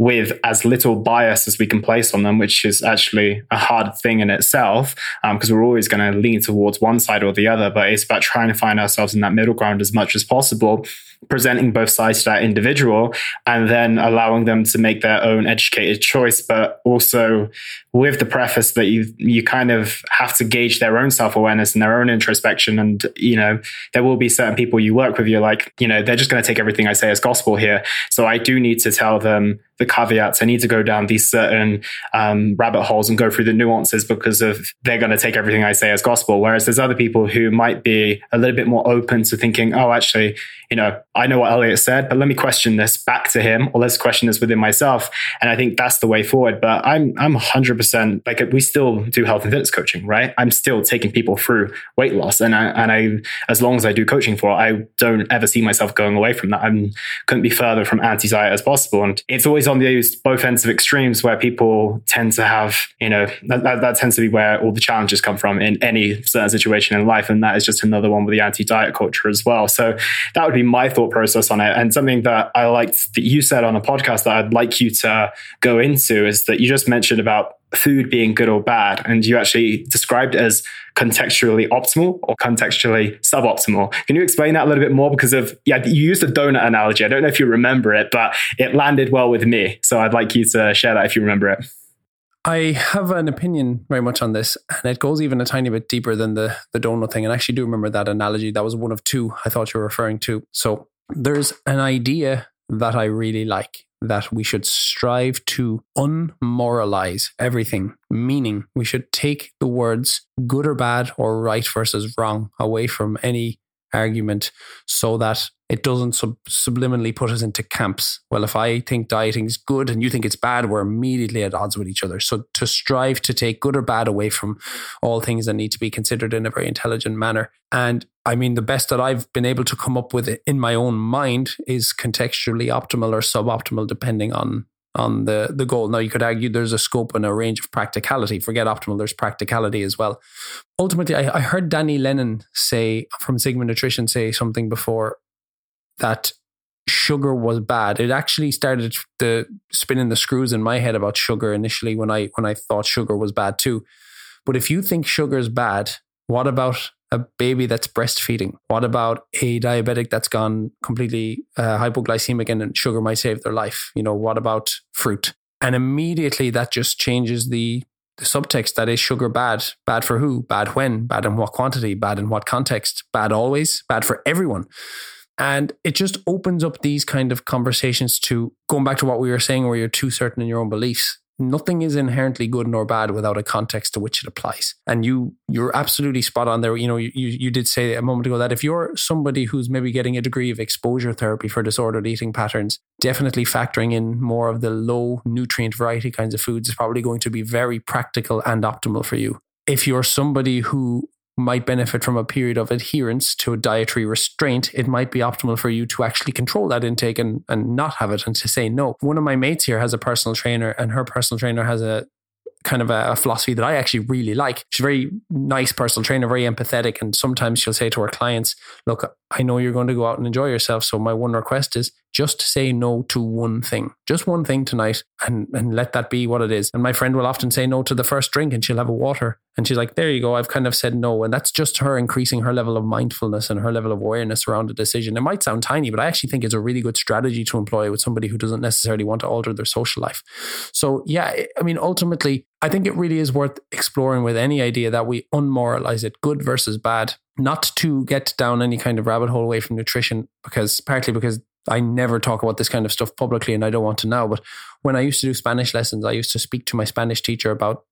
with as little bias as we can place on them, which is actually a hard thing in itself, because um, we're always going to lean towards one side or the other. But it's about trying to find ourselves in that middle ground as much as possible presenting both sides to that individual and then allowing them to make their own educated choice, but also with the preface that you you kind of have to gauge their own self-awareness and their own introspection. And, you know, there will be certain people you work with, you're like, you know, they're just going to take everything I say as gospel here. So I do need to tell them the caveats. I need to go down these certain um, rabbit holes and go through the nuances because of they're going to take everything I say as gospel. Whereas there's other people who might be a little bit more open to thinking, oh, actually, you know, I know what Elliot said, but let me question this back to him, or let's question this within myself. And I think that's the way forward. But I'm I'm 100% like we still do health and fitness coaching, right? I'm still taking people through weight loss, and I and I as long as I do coaching for, I don't ever see myself going away from that. I couldn't be further from anti-diet as possible. And it's always on those both ends of extremes where people tend to have, you know, that, that, that tends to be where all the challenges come from in any certain situation in life, and that is just another one with the anti-diet culture as well. So that would be my thought process on it. And something that I liked that you said on a podcast that I'd like you to go into is that you just mentioned about food being good or bad. And you actually described it as contextually optimal or contextually suboptimal. Can you explain that a little bit more? Because of, yeah, you used a donut analogy. I don't know if you remember it, but it landed well with me. So I'd like you to share that if you remember it. I have an opinion very much on this, and it goes even a tiny bit deeper than the the donut thing. And I actually do remember that analogy. That was one of two I thought you were referring to. So there's an idea that I really like that we should strive to unmoralize everything, meaning we should take the words good or bad or right versus wrong away from any argument so that it doesn't sub- subliminally put us into camps. Well, if I think dieting is good and you think it's bad, we're immediately at odds with each other. So to strive to take good or bad away from all things that need to be considered in a very intelligent manner. And I mean, the best that I've been able to come up with in my own mind is contextually optimal or suboptimal, depending on on the the goal. Now you could argue there's a scope and a range of practicality. Forget optimal, there's practicality as well. Ultimately, I, I heard Danny Lennon say from Sigma Nutrition say something before that sugar was bad. It actually started the spinning the screws in my head about sugar initially when I when I thought sugar was bad too. But if you think sugar is bad, what about a baby that's breastfeeding? What about a diabetic that's gone completely uh, hypoglycemic and sugar might save their life? You know, what about fruit? And immediately that just changes the the subtext that is sugar bad. Bad for who? Bad when? Bad in what quantity? Bad in what context? Bad always? Bad for everyone. And it just opens up these kind of conversations to going back to what we were saying, where you're too certain in your own beliefs. Nothing is inherently good nor bad without a context to which it applies. And you, you're absolutely spot on there. You know, you, you did say a moment ago that if you're somebody who's maybe getting a degree of exposure therapy for disordered eating patterns, definitely factoring in more of the low nutrient variety kinds of foods is probably going to be very practical and optimal for you. If you're somebody who might benefit from a period of adherence to a dietary restraint, it might be optimal for you to actually control that intake and, and not have it and to say no. One of my mates here has a personal trainer, and her personal trainer has a kind of a, a, philosophy that I actually really like. She's a very nice personal trainer, very empathetic. And sometimes she'll say to her clients, Look, I know you're going to go out and enjoy yourself. So my one request is just say no to one thing, just one thing tonight, and, and let that be what it is. And my friend will often say no to the first drink and she'll have a water. And she's like, There you go. I've kind of said no. And that's just her increasing her level of mindfulness and her level of awareness around a decision. It might sound tiny, but I actually think it's a really good strategy to employ with somebody who doesn't necessarily want to alter their social life. So, yeah, I mean, ultimately, I think it really is worth exploring with any idea that we unmoralize it, good versus bad, not to get down any kind of rabbit hole away from nutrition, because partly because I never talk about this kind of stuff publicly and I don't want to now. But when I used to do Spanish lessons, I used to speak to my Spanish teacher about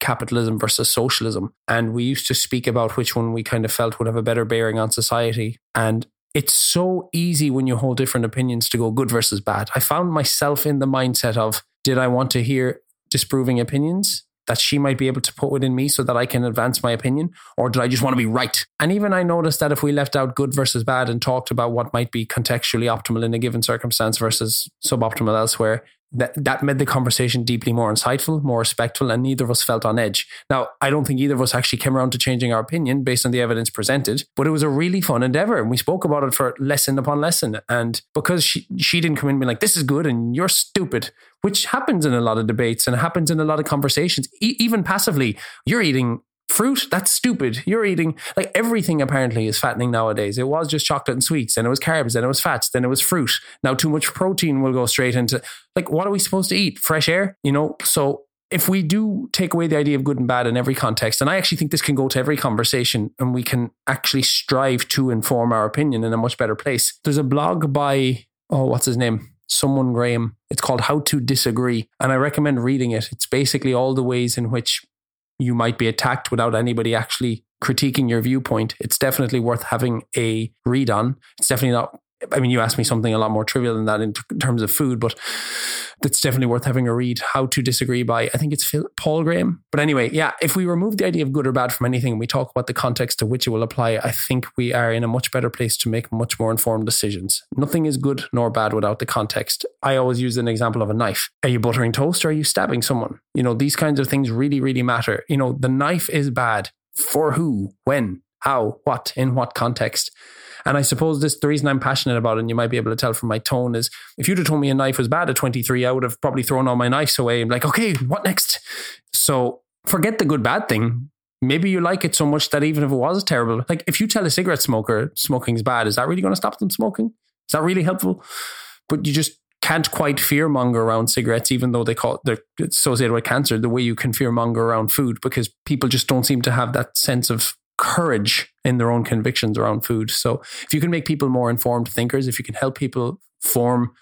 capitalism versus socialism. And we used to speak about which one we kind of felt would have a better bearing on society. And it's so easy when you hold different opinions to go good versus bad. I found myself in the mindset of, did I want to hear disproving opinions? that she might be able to put within me so that I can advance my opinion? Or did I just want to be right? And even I noticed that if we left out good versus bad and talked about what might be contextually optimal in a given circumstance versus suboptimal elsewhere, that, that made the conversation deeply more insightful, more respectful, and neither of us felt on edge. Now, I don't think either of us actually came around to changing our opinion based on the evidence presented, but it was a really fun endeavor. And we spoke about it for lesson upon lesson. And because she, she didn't come in and be like, this is good and you're stupid, which happens in a lot of debates and happens in a lot of conversations, e- even passively, you're eating fruit? That's stupid. You're eating like everything apparently is fattening nowadays. It was just chocolate and sweets and it was carbs then it was fats then it was fruit. Now too much protein will go straight into like what are we supposed to eat? Fresh air you know? So if we do take away the idea of good and bad in every context and i actually think this can go to every conversation and we can actually strive to inform our opinion in a much better place. There's a blog by oh what's his name? Someone graham. It's called how to disagree and i recommend reading it. It's basically all the ways in which you might be attacked without anybody actually critiquing your viewpoint, it's definitely worth having a read on. It's definitely not I mean, you asked me something a lot more trivial than that in t- terms of food, but that's definitely worth having a read. How to Disagree by, I think it's Phil, Paul Graham. But anyway, yeah, if we remove the idea of good or bad from anything and we talk about the context to which it will apply, I think we are in a much better place to make much more informed decisions. Nothing is good nor bad without the context. I always use an example of a knife. Are you buttering toast or are you stabbing someone? You know, these kinds of things really, really matter. You know, the knife is bad for who, when, how, what, in what context. And I suppose this the reason I'm passionate about it, and you might be able to tell from my tone, is if you'd have told me a knife was bad at 23, I would have probably thrown all my knives away and like, okay, what next? So forget the good bad thing. Maybe you like it so much that even if it was terrible, like if you tell a cigarette smoker smoking's bad, is that really going to stop them smoking? Is that really helpful? But you just can't quite fearmonger around cigarettes, even though they call it, they're associated with cancer, the way you can fearmonger around food, because people just don't seem to have that sense of courage in their own convictions around food. So if you can make people more informed thinkers, if you can help people form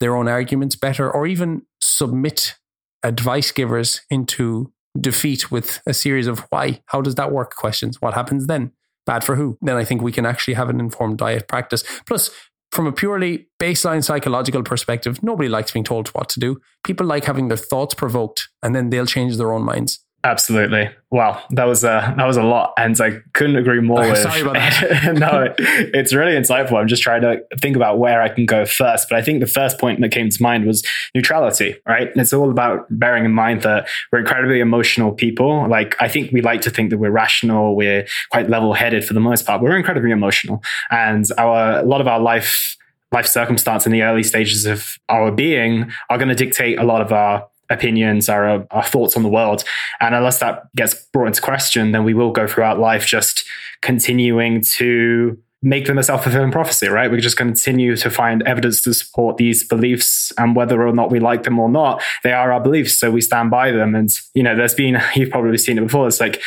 their own arguments better, or even submit advice givers into defeat with a series of why, how does that work questions. What happens then? Bad for who? Then I think we can actually have an informed diet practice. Plus, from a purely baseline psychological perspective, nobody likes being told what to do. People like having their thoughts provoked and then they'll change their own minds. Absolutely. Wow, that was a that was a lot, and I couldn't agree more. Oh, with, sorry about that. no, it's really insightful. I'm just trying to think about where I can go first, but I think the first point that came to mind was neutrality. Right, and it's all about bearing in mind that we're incredibly emotional people. Like I think we like to think that we're rational, we're quite level-headed for the most part. But we're incredibly emotional, and our a lot of our life life circumstance in the early stages of our being are going to dictate a lot of our opinions, our, our thoughts on the world. And unless that gets brought into question, then we will go throughout life just continuing to make them a self-fulfilling prophecy, right? We just continue to find evidence to support these beliefs and whether or not we like them or not, they are our beliefs. So we stand by them. And, you know, there's been, you've probably seen it before. It's like,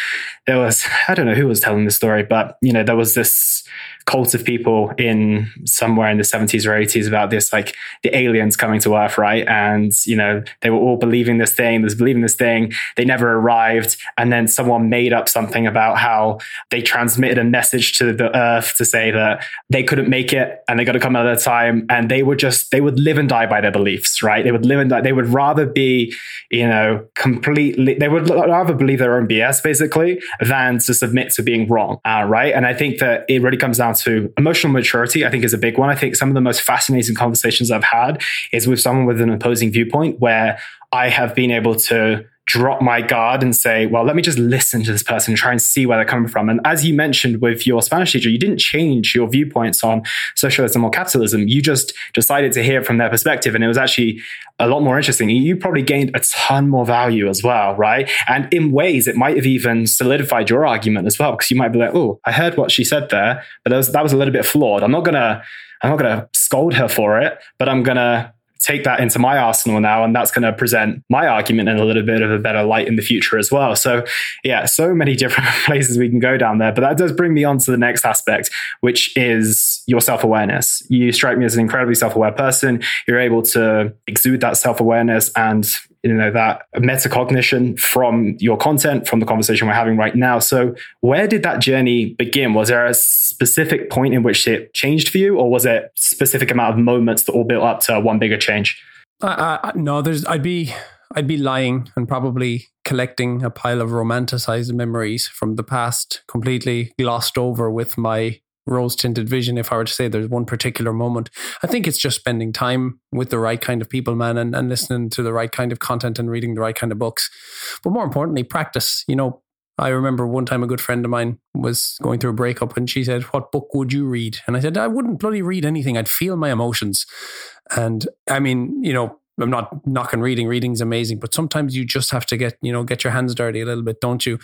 there was, I don't know who was telling the story, but, you know, there was this cult of people in somewhere in the 70s or 80s about this, like the aliens coming to Earth, right? And, you know, they were all believing this thing, there's believing this thing. They never arrived. And then someone made up something about how they transmitted a message to the Earth to say that they couldn't make it and they got to come another time. And they would just, they would live and die by their beliefs, right? They would live and die. They would rather be, you know, completely, they would rather believe their own BS basically than to submit to being wrong, uh, right? And I think that it really comes down to emotional maturity, I think is a big one. I think some of the most fascinating conversations I've had is with someone with an opposing viewpoint where I have been able to drop my guard and say, well, let me just listen to this person and try and see where they're coming from. And as you mentioned with your Spanish teacher, you didn't change your viewpoints on socialism or capitalism. You just decided to hear from their perspective. And it was actually a lot more interesting. You probably gained a ton more value as well, right? And in ways, it might have even solidified your argument as well, because you might be like, oh, I heard what she said there, but that was, that was a little bit flawed. I'm not going to, I'm not going to scold her for it, but I'm going to take that into my arsenal now and that's going to present my argument in a little bit of a better light in the future as well. So yeah so many different places we can go down there but that does bring me on to the next aspect which is your self-awareness. You strike me as an incredibly self-aware person. You're able to exude that self-awareness and you know that metacognition from your content from the conversation we're having right now. So where did that journey begin? Was there a specific point in which it changed for you or was it specific amount of moments that all built up to one bigger change? Uh, uh, no there's i'd be I'd be lying and probably collecting a pile of romanticized memories from the past, completely glossed over with my rose tinted vision if I were to say there's one particular moment. I think it's just spending time with the right kind of people, man, and, and listening to the right kind of content and reading the right kind of books. But more importantly, practice. You know, I remember one time a good friend of mine was going through a breakup and she said, What book would you read? And I said, I wouldn't bloody read anything. I'd feel my emotions. And I mean, you know, I'm not knocking reading. Reading's amazing, but sometimes you just have to get, you know, get your hands dirty a little bit, don't you?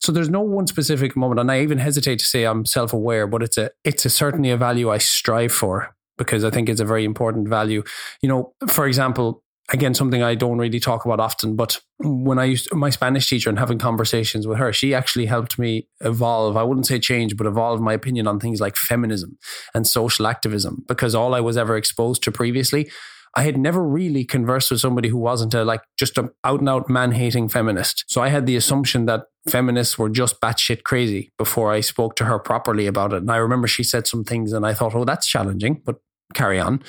So there's no one specific moment, and I even hesitate to say I'm self-aware, but it's a it's a certainly a value I strive for because I think it's a very important value. You know, for example, again something I don't really talk about often, but when I used my Spanish teacher and having conversations with her, she actually helped me evolve. I wouldn't say change, but evolve my opinion on things like feminism and social activism because all I was ever exposed to previously I had never really conversed with somebody who wasn't a like just an out and out man hating feminist. So I had the assumption that feminists were just batshit crazy before I spoke to her properly about it. And I remember she said some things and I thought, oh, that's challenging, but carry on.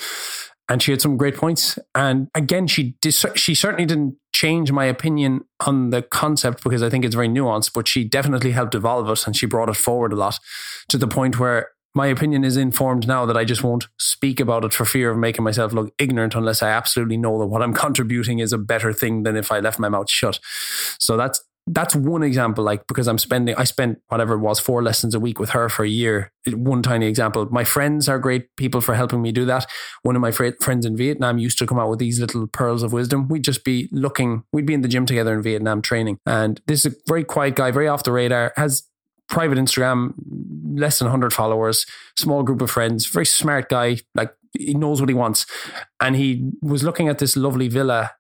And she had some great points. And again, she dis- she certainly didn't change my opinion on the concept because I think it's very nuanced, but she definitely helped evolve it and she brought it forward a lot to the point where my opinion is informed now that I just won't speak about it for fear of making myself look ignorant unless I absolutely know that what I'm contributing is a better thing than if I left my mouth shut. So that's that's one example like because i'm spending i spent whatever it was four lessons a week with her for a year. One tiny example. My friends are great people for helping me do that. One of my fr- friends in vietnam used to come out with these little pearls of wisdom. We'd just be looking we'd be in the gym together in vietnam training. And this is a very quiet guy very off the radar has private Instagram, less than 100 followers, small group of friends, very smart guy, like he knows what he wants. And he was looking at this lovely villa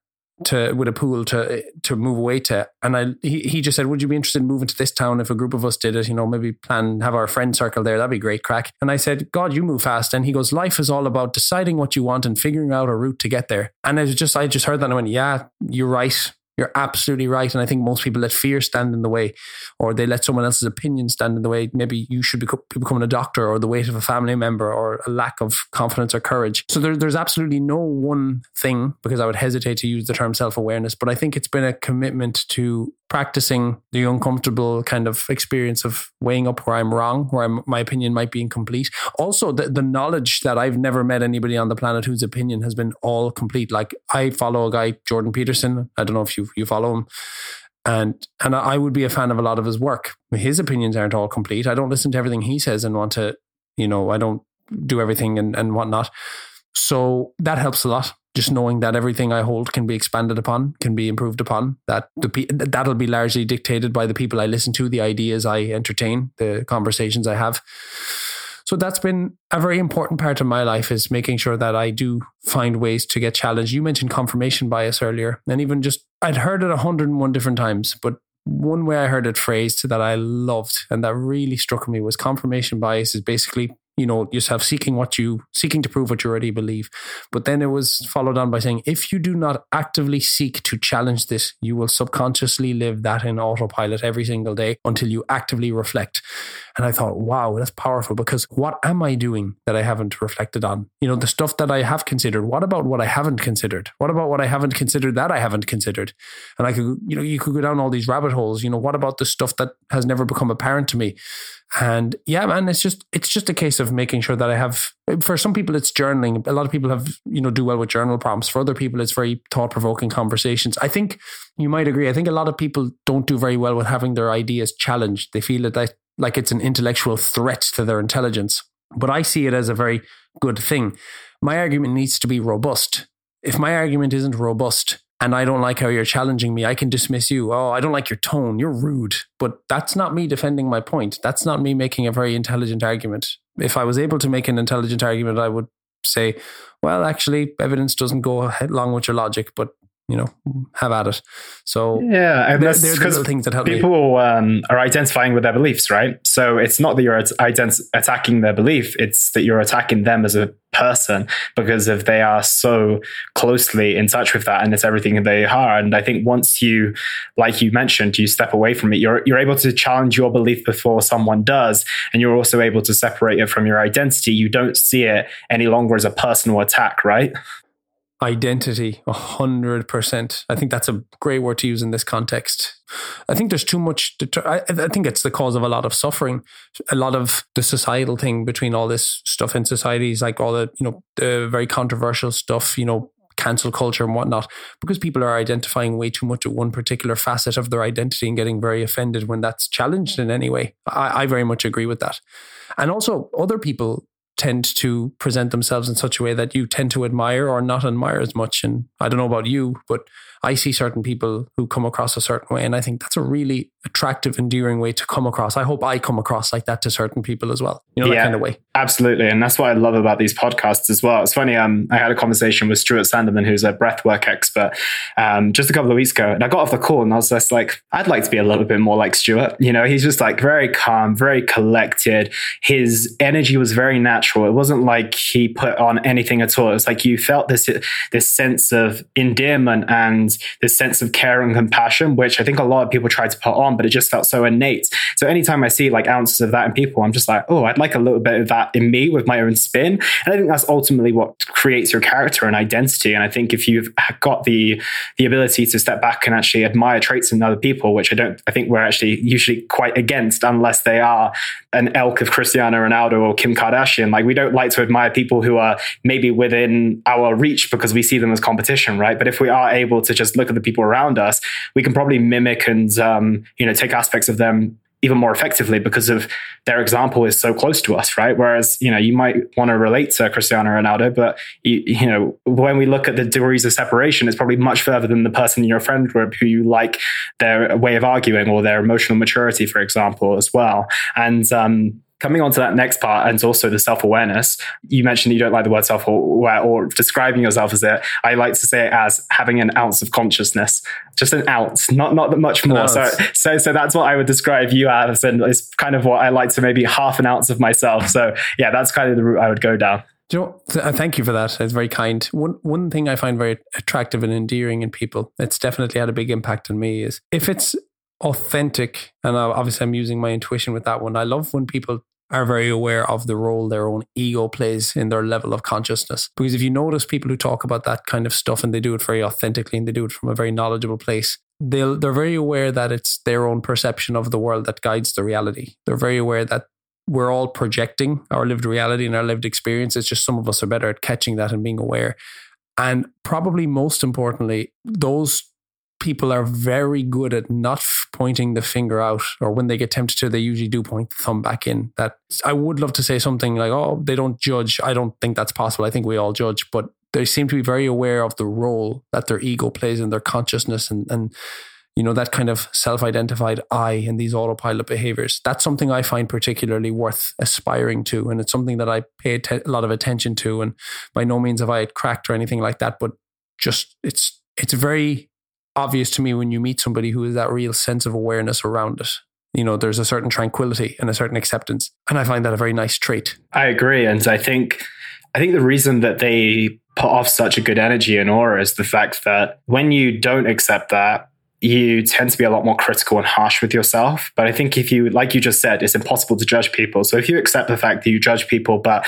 to with a pool to to move away to. And I he, he just said would you be interested in moving to this town if a group of us did it? You know maybe plan have our friend circle there. That'd be great crack. And I said god you move fast. And he goes life is all about deciding what you want and figuring out a route to get there. And I was just I just heard that and I went yeah you're right you're absolutely right. And I think most people let fear stand in the way or they let someone else's opinion stand in the way. Maybe you should be becoming a doctor or the weight of a family member or a lack of confidence or courage. So there, there's absolutely no one thing because I would hesitate to use the term self awareness, but I think it's been a commitment to practicing the uncomfortable kind of experience of weighing up where I'm wrong, where I'm, my opinion might be incomplete. Also, the, the knowledge that I've never met anybody on the planet whose opinion has been all complete. Like I follow a guy, Jordan Peterson. I don't know if you you follow him. And and I would be a fan of a lot of his work. His opinions aren't all complete. I don't listen to everything he says and want to, you know, I don't do everything and, and whatnot. So that helps a lot just knowing that everything I hold can be expanded upon, can be improved upon. That the that'll be largely dictated by the people I listen to, the ideas I entertain, the conversations I have. So that's been a very important part of my life is making sure that I do find ways to get challenged. You mentioned confirmation bias earlier, and even just I'd heard it 101 different times, but one way I heard it phrased that I loved and that really struck me was confirmation bias is basically you know yourself seeking what you seeking to prove what you already believe. But then it was followed on by saying if you do not actively seek to challenge this you will subconsciously live that in autopilot every single day until you actively reflect. And i thought wow that's powerful because what am i doing that i haven't reflected on? You know the stuff that i have considered what about what i haven't considered? What about what i haven't considered that i haven't considered? And i could you know you could go down all these rabbit holes you know what about the stuff that has never become apparent to me? And yeah, man, it's just it's just a case of making sure that I have. For some people, it's journaling. A lot of people have you know do well with journal prompts. For other people, it's very thought provoking conversations. I think you might agree. I think a lot of people don't do very well with having their ideas challenged. They feel that, that like it's an intellectual threat to their intelligence. But I see it as a very good thing. My argument needs to be robust. If my argument isn't robust, and I don't like how you're challenging me, I can dismiss you. Oh, I don't like your tone. You're rude. But that's not me defending my point. That's not me making a very intelligent argument. If I was able to make an intelligent argument, I would say, well, actually, evidence doesn't go along with your logic, but you know, have at it. So yeah, and that's because things that help people um, are identifying with their beliefs, right? So it's not that you're ident- attacking their belief; it's that you're attacking them as a person because if they are so closely in touch with that and it's everything they are. And I think once you, like you mentioned, you step away from it, you're you're able to challenge your belief before someone does, and you're also able to separate it from your identity. You don't see it any longer as a personal attack, right? Identity 100% i think that's a great word to use in this context. I think there's too much I, I think it's the cause of a lot of suffering a lot of the societal thing between all this stuff in societies like all the you know the very controversial stuff you know cancel culture and whatnot because people are identifying way too much at one particular facet of their identity and getting very offended when that's challenged in any way. I, I very much agree with that. And also other people tend to present themselves in such a way that you tend to admire or not admire as much. And I don't know about you, but I see certain people who come across a certain way. And I think that's a really attractive, endearing way to come across. I hope I come across like that to certain people as well. You know, yeah, that kind of way. Absolutely. And that's what I love about these podcasts as well. It's funny, um, I had a conversation with Stuart Sandeman, who's a breathwork expert, um, just a couple of weeks ago. And I got off the call and I was just like, I'd like to be a little bit more like Stuart. You know, he's just like very calm, very collected. His energy was very natural. It wasn't like he put on anything at all. It was like you felt this, this sense of endearment and this sense of care and compassion, which I think a lot of people try to put on, but it just felt so innate. So anytime I see like ounces of that in people, I'm just like, oh, I'd like a little bit of that in me with my own spin. And I think that's ultimately what creates your character and identity. And I think if you've got the the ability to step back and actually admire traits in other people, which I don't, I think we're actually usually quite against unless they are an elk of Cristiano Ronaldo or Kim Kardashian. Like we don't like to admire people who are maybe within our reach because we see them as competition, right? But if we are able to just look at the people around us, we can probably mimic and um, you know take aspects of them even more effectively because of their example is so close to us, right? Whereas, you know, you might want to relate to Cristiano Ronaldo, but you, you know, when we look at the degrees of separation, it's probably much further than the person in your friend group who you like their way of arguing or their emotional maturity, for example, as well. And, um, coming on to that next part and also the self-awareness you mentioned you don't like the word self-aware or describing yourself as it i like to say it as having an ounce of consciousness just an ounce not not much more so so so that's what i would describe you as and it's kind of what i like to maybe half an ounce of myself so yeah that's kind of the route i would go down you know, uh, thank you for that. It's very kind. One one thing I find very attractive and endearing in people, it's definitely had a big impact on me, is if it's authentic, and obviously I'm using my intuition with that one. I love when people are very aware of the role their own ego plays in their level of consciousness. Because if you notice people who talk about that kind of stuff and they do it very authentically and they do it from a very knowledgeable place, they'll they're very aware that it's their own perception of the world that guides the reality. They're very aware that we're all projecting our lived reality and our lived experience. It's just some of us are better at catching that and being aware. And probably most importantly, those people are very good at not pointing the finger out, or when they get tempted to, they usually do point the thumb back in. That I would love to say something like, "Oh, they don't judge." I don't think that's possible. I think we all judge, but they seem to be very aware of the role that their ego plays in their consciousness and and you know that kind of self-identified I in these autopilot behaviors. That's something I find particularly worth aspiring to, and it's something that I pay a lot of attention to. And by no means have I cracked or anything like that, but just it's it's very obvious to me when you meet somebody who has that real sense of awareness around it. You know, there's a certain tranquility and a certain acceptance. And I find that a very nice trait. I agree. And I think I think the reason that they put off such a good energy and aura is the fact that when you don't accept that, you tend to be a lot more critical and harsh with yourself. But I think if you, like you just said, it's impossible to judge people. So if you accept the fact that you judge people, but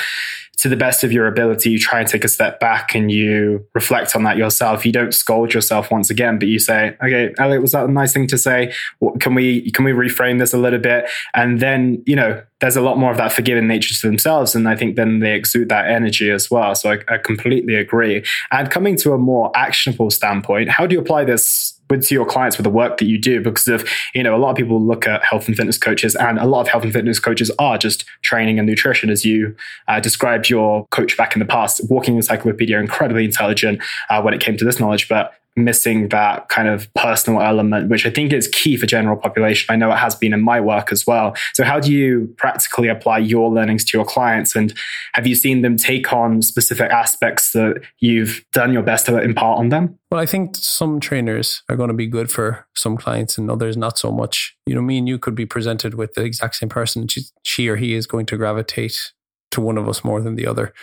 to the best of your ability, you try and take a step back and you reflect on that yourself. You don't scold yourself once again, but you say, okay, Elliot, was that a nice thing to say? Can we, can we reframe this a little bit? And then, you know, there's a lot more of that forgiving nature to themselves. And I think then they exude that energy as well. So I, I completely agree. And coming to a more actionable standpoint, how do you apply this with to your clients with the work that you do because of you know a lot of people look at health and fitness coaches and a lot of health and fitness coaches are just training and nutrition as you uh, described your coach back in the past walking encyclopedia incredibly intelligent uh, when it came to this knowledge. But missing that kind of personal element, which I think is key for general population. I know it has been in my work as well. So how do you practically apply your learnings to your clients? And have you seen them take on specific aspects that you've done your best to impart on them? Well, I think some trainers are going to be good for some clients and others not so much. You know, me and you could be presented with the exact same person. She, she or he is going to gravitate to one of us more than the other.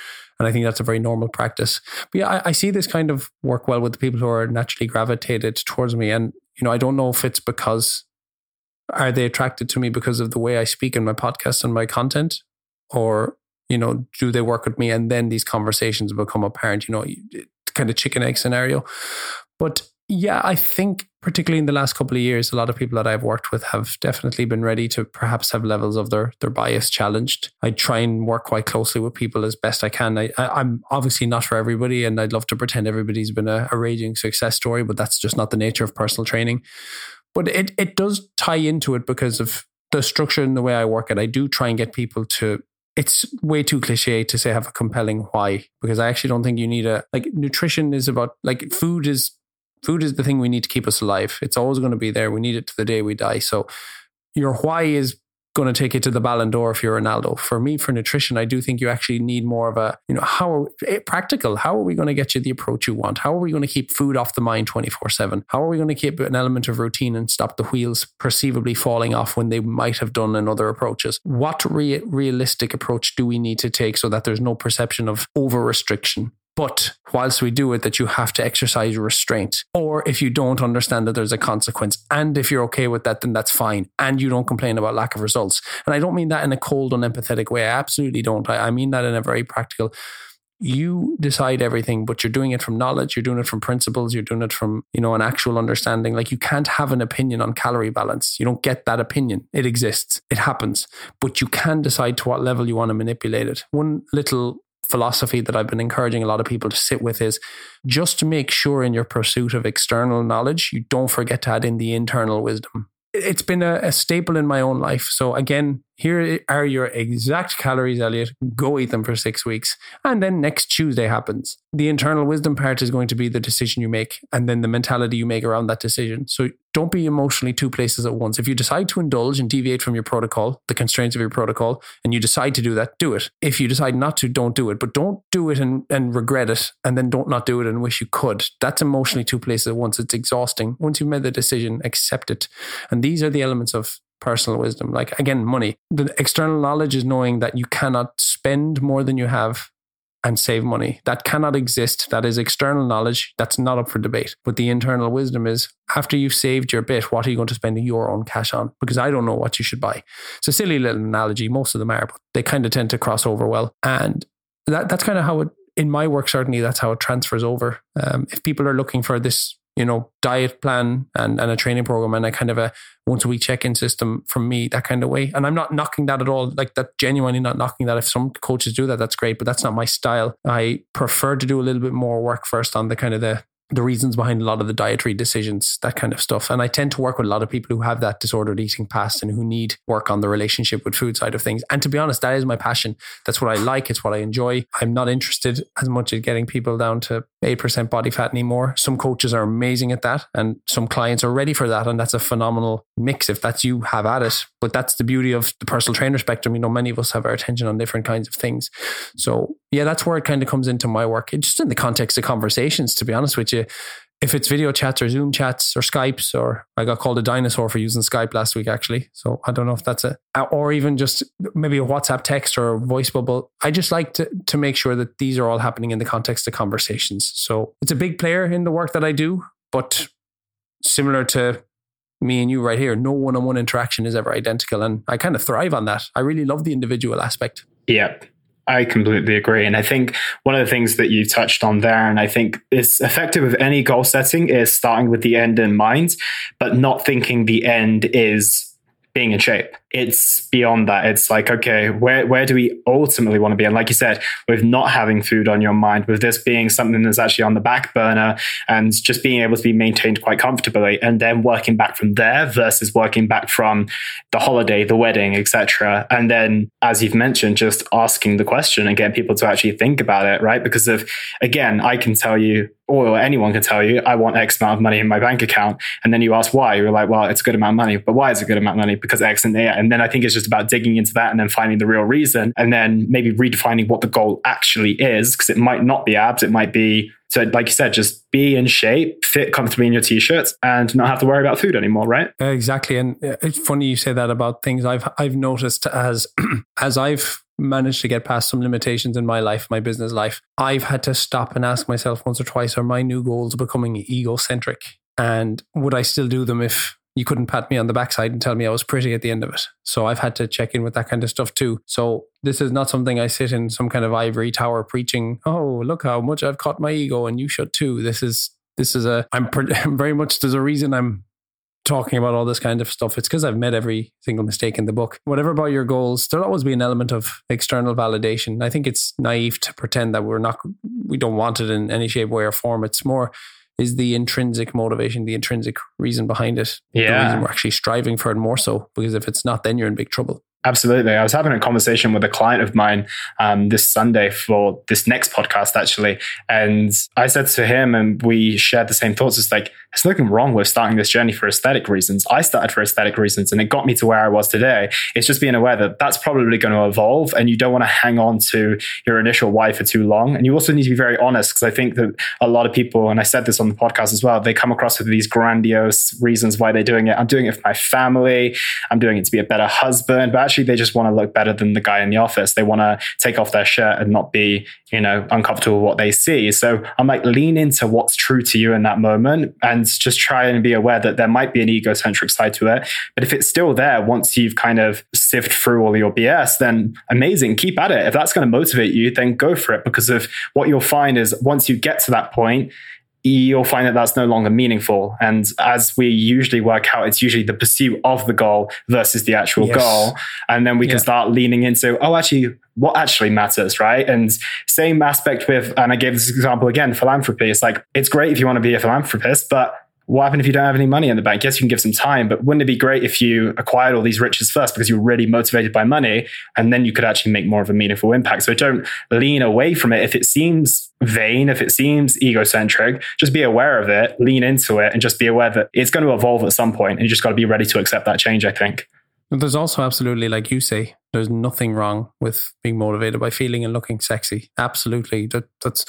And I think that's a very normal practice. But yeah, I, I see this kind of work well with the people who are naturally gravitated towards me. And, you know, I don't know if it's because are they attracted to me because of the way I speak in my podcast and my content? Or, you know, do they work with me and then these conversations become apparent? You know, kind of chicken egg scenario. But yeah, I think particularly in the last couple of years, a lot of people that I've worked with have definitely been ready to perhaps have levels of their their bias challenged. I try and work quite closely with people as best I can. I, am obviously not for everybody, and I'd love to pretend everybody's been a, a raging success story, but that's just not the nature of personal training. But it it does tie into it because of the structure and the way I work it. I do try and get people to it's way too cliche to say have a compelling why because I actually don't think you need a like nutrition is about like food is food is the thing we need to keep us alive. It's always going to be there. We need it to the day we die. So your why is going to take you to the Ballon d'Or if you're Ronaldo. For me, for nutrition, I do think you actually need more of a, you know, how are, eh, practical. How are we going to get you the approach you want? How are we going to keep food off the mind 24 7? How are we going to keep an element of routine and stop the wheels perceivably falling off when they might have done in other approaches? What re- realistic approach do we need to take so that there's no perception of over restriction? But whilst we do it, that you have to exercise restraint. Or if you don't understand that there's a consequence, and if you're okay with that, then that's fine. And you don't complain about lack of results. And I don't mean that in a cold, unempathetic way. I absolutely don't. I, I mean that in a very practical. You decide everything, but you're doing it from knowledge. You're doing it from principles. You're doing it from, you know, an actual understanding. Like you can't have an opinion on calorie balance. You don't get that opinion. It exists. It happens. But you can decide to what level you want to manipulate it. One little philosophy that I've been encouraging a lot of people to sit with is just to make sure in your pursuit of external knowledge, you don't forget to add in the internal wisdom. It's been a, a staple in my own life. So again, here are your exact calories, Elliot. Go eat them for six weeks. And then next Tuesday happens. The internal wisdom part is going to be the decision you make and then the mentality you make around that decision. So don't be emotionally two places at once. If you decide to indulge and deviate from your protocol, the constraints of your protocol, and you decide to do that, do it. If you decide not to, don't do it. But don't do it and, and regret it and then don't not do it and wish you could. That's emotionally two places at once. It's exhausting. Once you've made the decision, accept it. And these are the elements of personal wisdom. Like again, money. The external knowledge is knowing that you cannot spend more than you have and save money. That cannot exist. That is external knowledge. That's not up for debate. But the internal wisdom is after you've saved your bit, what are you going to spend your own cash on? Because I don't know what you should buy. It's a silly little analogy. Most of them are, but they kind of tend to cross over well. And that, that's kind of how it, in my work, certainly, that's how it transfers over. Um, if people are looking for this you know, diet plan and, and a training program and a kind of a once a week check in system from me, that kind of way. And I'm not knocking that at all. Like that, genuinely not knocking that. If some coaches do that, that's great, but that's not my style. I prefer to do a little bit more work first on the kind of the the reasons behind a lot of the dietary decisions, that kind of stuff. And I tend to work with a lot of people who have that disordered eating past and who need work on the relationship with food side of things. And to be honest, that is my passion. That's what I like. It's what I enjoy. I'm not interested as much in getting people down to 8% body fat anymore. Some coaches are amazing at that and some clients are ready for that. And that's a phenomenal mix. If that's you, have at it. But that's the beauty of the personal trainer spectrum. You know, many of us have our attention on different kinds of things. So yeah, that's where it kind of comes into my work. Just in the context of conversations, to be honest with you. If it's video chats or Zoom chats or Skypes, or I got called a dinosaur for using Skype last week, actually. So I don't know if that's a, or even just maybe a WhatsApp text or a voice bubble. I just like to, to make sure that these are all happening in the context of conversations. So it's a big player in the work that I do, but similar to me and you right here, no one on one interaction is ever identical. And I kind of thrive on that. I really love the individual aspect. Yep. I completely agree. And I think one of the things that you touched on there, and I think is effective with any goal setting, is starting with the end in mind, but not thinking the end is being in shape. It's beyond that. It's like, okay, where, where do we ultimately want to be? And like you said, with not having food on your mind, with this being something that's actually on the back burner and just being able to be maintained quite comfortably and then working back from there versus working back from the holiday, the wedding, etc. And then, as you've mentioned, just asking the question and getting people to actually think about it, right? Because if again, I can tell you or anyone can tell you, I want X amount of money in my bank account. And then you ask why. You're like, well, it's a good amount of money. But why is it a good amount of money? Because X and Y. And then I think it's just about digging into that and then finding the real reason and then maybe redefining what the goal actually is. Because it might not be abs, it might be so, like you said, just be in shape, fit comfortably in your t-shirts, and not have to worry about food anymore, right? Exactly. And uh, it's funny you say that about things I've I've noticed as as I've managed to get past some limitations in my life, my business life, I've had to stop and ask myself once or twice: Are my new goals becoming egocentric? And would I still do them if you couldn't pat me on the backside and tell me I was pretty at the end of it. So I've had to check in with that kind of stuff too. So this is not something I sit in some kind of ivory tower preaching, oh, look how much I've caught my ego and you should too. This is, this is a, I'm, pre- very much, there's a reason I'm talking about all this kind of stuff. It's because I've made every single mistake in the book. Whatever about your goals, there'll always be an element of external validation. I think it's naive to pretend that we're not, we don't want it in any shape, way, or form. It's more, is the intrinsic motivation, the intrinsic reason behind it. Yeah. The reason we're actually striving for it more so. Because if it's not, then you're in big trouble. Absolutely. I was having a conversation with a client of mine um, this Sunday for this next podcast, actually. And I said to him, and we shared the same thoughts. It's like, there's nothing wrong with starting this journey for aesthetic reasons. I started for aesthetic reasons and it got me to where I was today. It's just being aware that that's probably going to evolve and you don't want to hang on to your initial why for too long. And you also need to be very honest because I think that a lot of people, and I said this on the podcast as well, they come across with these grandiose reasons why they're doing it. I'm doing it for my family. I'm doing it to be a better husband, but actually they just want to look better than the guy in the office. They want to take off their shirt and not be, you know, uncomfortable with what they see. So I'm like, lean into what's true to you in that moment and just try and be aware that there might be an egocentric side to it. But if it's still there once you've kind of sift through all your BS, then amazing, keep at it. If that's going to motivate you, then go for it. Because of what you'll find is once you get to that point, you'll find that that's no longer meaningful. And as we usually work out, it's usually the pursuit of the goal versus the actual yes. goal. And then we can yeah. start leaning into, oh, actually, what actually matters, right? And same aspect with, and I gave this example again, philanthropy. It's like, it's great if you want to be a philanthropist, but what happens if you don't have any money in the bank? Yes, you can give some time, but wouldn't it be great if you acquired all these riches first because you're really motivated by money and then you could actually make more of a meaningful impact? So don't lean away from it. If it seems vain, if it seems egocentric, just be aware of it, lean into it, and just be aware that it's going to evolve at some point and you just got to be ready to accept that change, I think. There's also absolutely, like you say, there's nothing wrong with being motivated by feeling and looking sexy. Absolutely, that, that's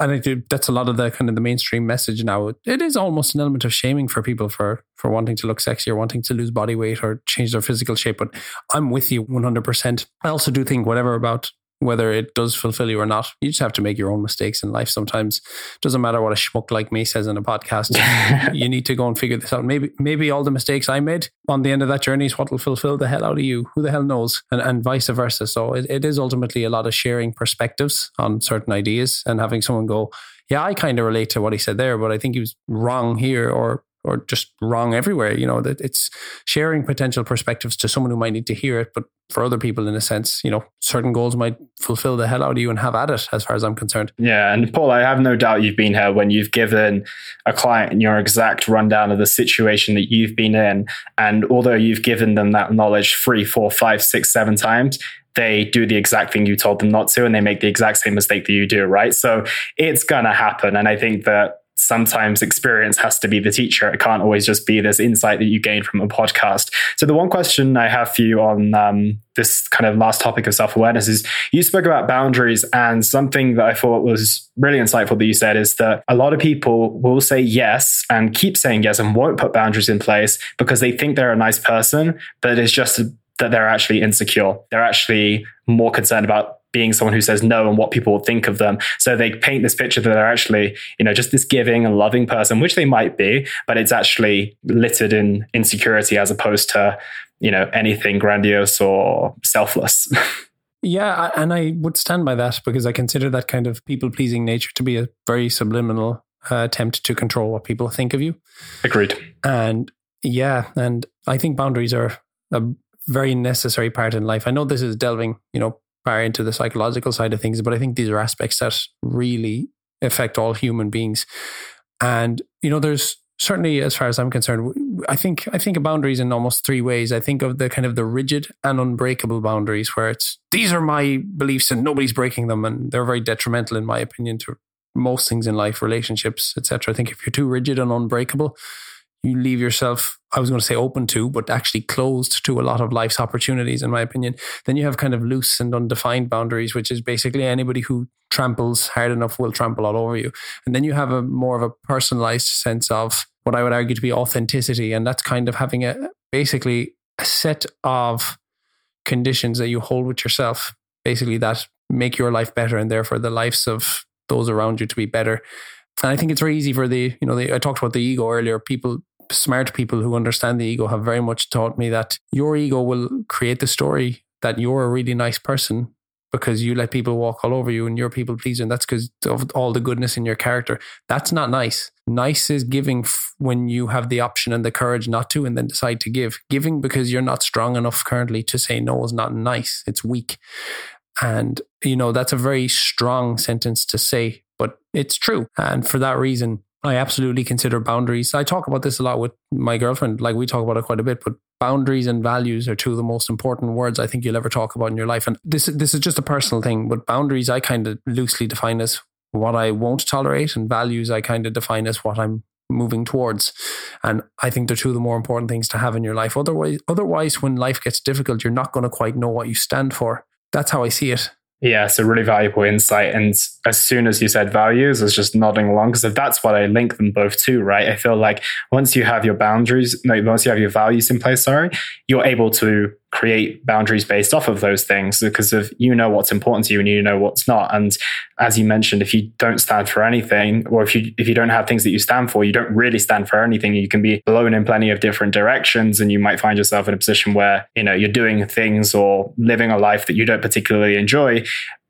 I do, that's a lot of the kind of the mainstream message now. It is almost an element of shaming for people for for wanting to look sexy or wanting to lose body weight or change their physical shape. But I'm with you 100. percent I also do think whatever about whether it does fulfill you or not. You just have to make your own mistakes in life. Sometimes it doesn't matter what a schmuck like me says in a podcast. you need to go and figure this out. Maybe maybe all the mistakes I made on the end of that journey is what will fulfill the hell out of you. Who the hell knows? And and vice versa. So it, it is ultimately a lot of sharing perspectives on certain ideas and having someone go, yeah, I kind of relate to what he said there, but I think he was wrong here, or or just wrong everywhere. You know, that it's sharing potential perspectives to someone who might need to hear it, but for other people, in a sense, you know, certain goals might fulfill the hell out of you and have at it, as far as I'm concerned. Yeah. And Paul, I have no doubt you've been here when you've given a client your exact rundown of the situation that you've been in. And although you've given them that knowledge three, four, five, six, seven times, they do the exact thing you told them not to and they make the exact same mistake that you do, right? So it's going to happen. And I think that sometimes experience has to be the teacher. It can't always just be this insight that you gain from a podcast. So the one question I have for you on um, this kind of last topic of self awareness is you spoke about boundaries, and something that I thought was really insightful that you said is that a lot of people will say yes and keep saying yes and won't put boundaries in place because they think they're a nice person, but it's just that they're actually insecure. They're actually more concerned about being someone who says no and what people will think of them. So they paint this picture that they're actually, you know, just this giving and loving person, which they might be, but it's actually littered in insecurity as opposed to, you know, anything grandiose or selfless. yeah, and I would stand by that because I consider that kind of people pleasing nature to be a very subliminal uh, attempt to control what people think of you. Agreed. And yeah, and I think boundaries are a very necessary part in life. I know this is delving, you know, far into the psychological side of things, but I think these are aspects that really affect all human beings. And you know, there's certainly, as far as I'm concerned, I think I think of boundaries in almost three ways. I think of the kind of the rigid and unbreakable boundaries, where it's these are my beliefs and nobody's breaking them, and they're very detrimental, in my opinion, to most things in life, relationships, etc. I think if you're too rigid and unbreakable, you leave yourself, I was going to say open to, but actually closed to a lot of life's opportunities, in my opinion. Then you have kind of loose and undefined boundaries, which is basically anybody who tramples hard enough will trample all over you. And then you have a more of a personalized sense of what I would argue to be authenticity. And that's kind of having a basically a set of conditions that you hold with yourself, basically that make your life better and therefore the lives of those around you to be better. And I think it's very easy for the, you know, the, I talked about the ego earlier. People smart people who understand the ego have very much taught me that your ego will create the story that you're a really nice person because you let people walk all over you and you're people pleaser. And that's because of all the goodness in your character. That's not nice. Nice is giving f- when you have the option and the courage not to and then decide to give. Giving because you're not strong enough currently to say no is not nice. It's weak. And, you know, that's a very strong sentence to say, but it's true. And for that reason, I absolutely consider boundaries. I talk about this a lot with my girlfriend. Like we talk about it quite a bit, but boundaries and values are two of the most important words I think you'll ever talk about in your life. And this this is just a personal thing, but boundaries I kind of loosely define as what I won't tolerate, and values I kind of define as what I'm moving towards. And I think they're two of the more important things to have in your life. Otherwise, otherwise, when life gets difficult, you're not going to quite know what you stand for. That's how I see it. Yeah, a really valuable insight. And as soon as you said values, I was just nodding along because if that's what I link them both to, right? I feel like once you have your boundaries, no, once you have your values in place, sorry, you're able to create boundaries based off of those things because of you know what's important to you and you know what's not. And as you mentioned, if you don't stand for anything, or if you if you don't have things that you stand for, you don't really stand for anything. You can be blown in plenty of different directions, and you might find yourself in a position where you know you're doing things or living a life that you don't particularly enjoy.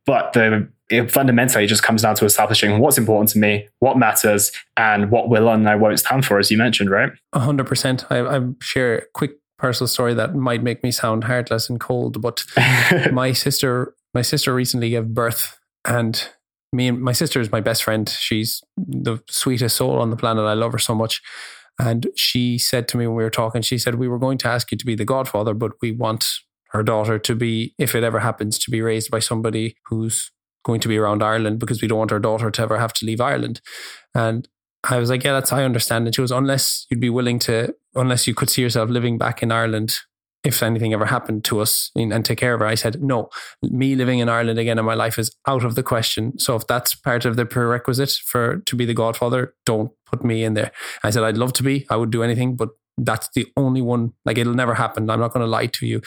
But the it fundamentally just comes down to establishing what's important to me, what matters, and what will and I won't stand for, as you mentioned, right? hundred percent. I, I share a quick personal story that might make me sound heartless and cold, but my sister, my sister recently gave birth, and me and my sister is my best friend. She's the sweetest soul on the planet. I love her so much. And she said to me when we were talking, she said, We were going to ask you to be the godfather, but we want her daughter to be, if it ever happens, to be raised by somebody who's going to be around Ireland because we don't want our daughter to ever have to leave Ireland. And I was like, yeah, that's I understand. And she was, unless you'd be willing to, unless you could see yourself living back in Ireland, if anything ever happened to us and take care of her. I said, no, me living in Ireland again in my life is out of the question. So if that's part of the prerequisite for to be the godfather, don't put me in there. I said, I'd love to be. I would do anything, but that's the only one. Like it'll never happen. I'm not going to lie to you.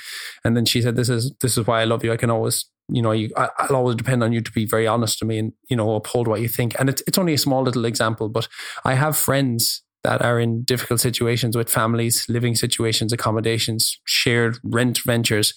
And then she said, this is this is why I love you. I can always you know, you, I, will always depend on you to be very honest to me and, you know, uphold what you think. And it's, it's only a small little example, but I have friends that are in difficult situations with families, living situations, accommodations, shared rent ventures,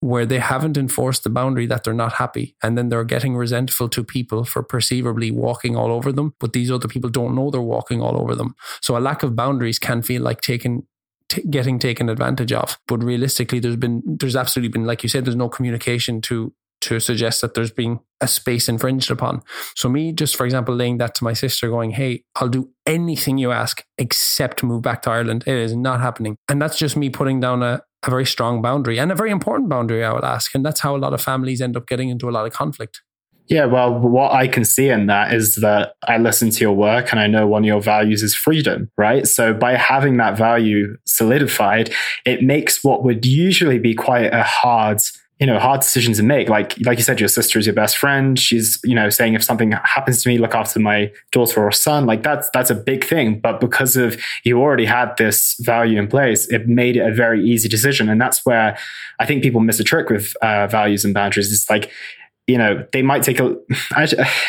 where they haven't enforced the boundary that they're not happy. And then they're getting resentful to people for perceivably walking all over them, but these other people don't know they're walking all over them. So a lack of boundaries can feel like taking T- getting taken advantage of. But realistically, there's been there's absolutely been, like you said, there's no communication to to suggest that there's been a space infringed upon. So me, just for example, laying that to my sister, going, "Hey, I'll do anything you ask except move back to Ireland." It is not happening, and that's just me putting down a, a very strong boundary and a very important boundary. I would ask, and that's how a lot of families end up getting into a lot of conflict. Yeah, well, what I can see in that is that I listen to your work and I know one of your values is freedom, right? So by having that value solidified, it makes what would usually be quite a hard you know hard decisions to make. Like like you said your sister is your best friend. She's you know saying if something happens to me look after my daughter or son. Like that's that's a big thing. But because of you already had this value in place it made it a very easy decision. And that's where i think people miss a trick with uh, values and boundaries. It's like you know, they might take a,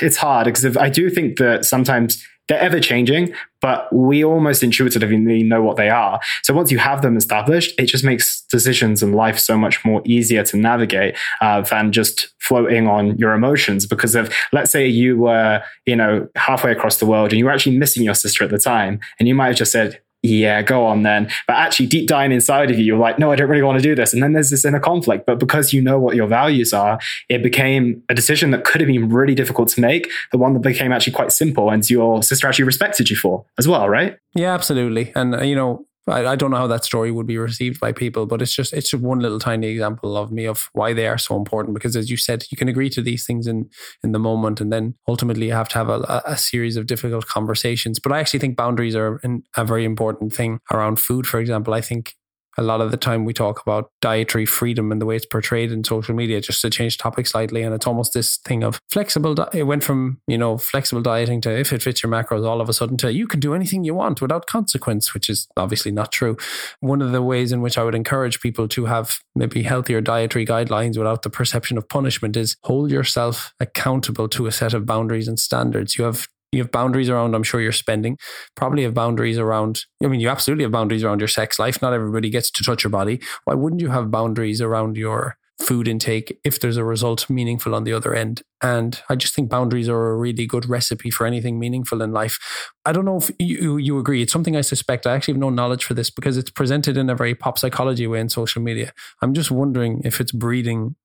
it's hard because I do think that sometimes they're ever changing, but we almost intuitively know what they are. So once you have them established, it just makes decisions in life so much more easier to navigate uh, than just floating on your emotions. Because of, let's say you were, you know, halfway across the world and you were actually missing your sister at the time, and you might have just said, yeah, go on then. But actually, deep down inside of you, you're like, no, I don't really want to do this. And then there's this inner conflict. But because you know what your values are, it became a decision that could have been really difficult to make, the one that became actually quite simple and your sister actually respected you for as well, right? Yeah, absolutely. And, uh, you know, I, I don't know how that story would be received by people, but it's just it's just one little tiny example of me of why they are so important. Because as you said, you can agree to these things in in the moment, and then ultimately you have to have a, a series of difficult conversations. But I actually think boundaries are an, a very important thing around food. For example, I think a lot of the time we talk about dietary freedom and the way it's portrayed in social media, just to change topic slightly. And it's almost this thing of flexible. Di- it went from, you know, flexible dieting to if it fits your macros all of a sudden to you can do anything you want without consequence, which is obviously not true. One of the ways in which I would encourage people to have maybe healthier dietary guidelines without the perception of punishment is hold yourself accountable to a set of boundaries and standards. You have you have boundaries around, I'm sure, your spending. Probably have boundaries around, I mean, you absolutely have boundaries around your sex life. Not everybody gets to touch your body. Why wouldn't you have boundaries around your food intake if there's a result meaningful on the other end. And I just think boundaries are a really good recipe for anything meaningful in life. I don't know if you, you agree. It's something I suspect. I actually have no knowledge for this because it's presented in a very pop psychology way in social media. I'm just wondering if it's breeding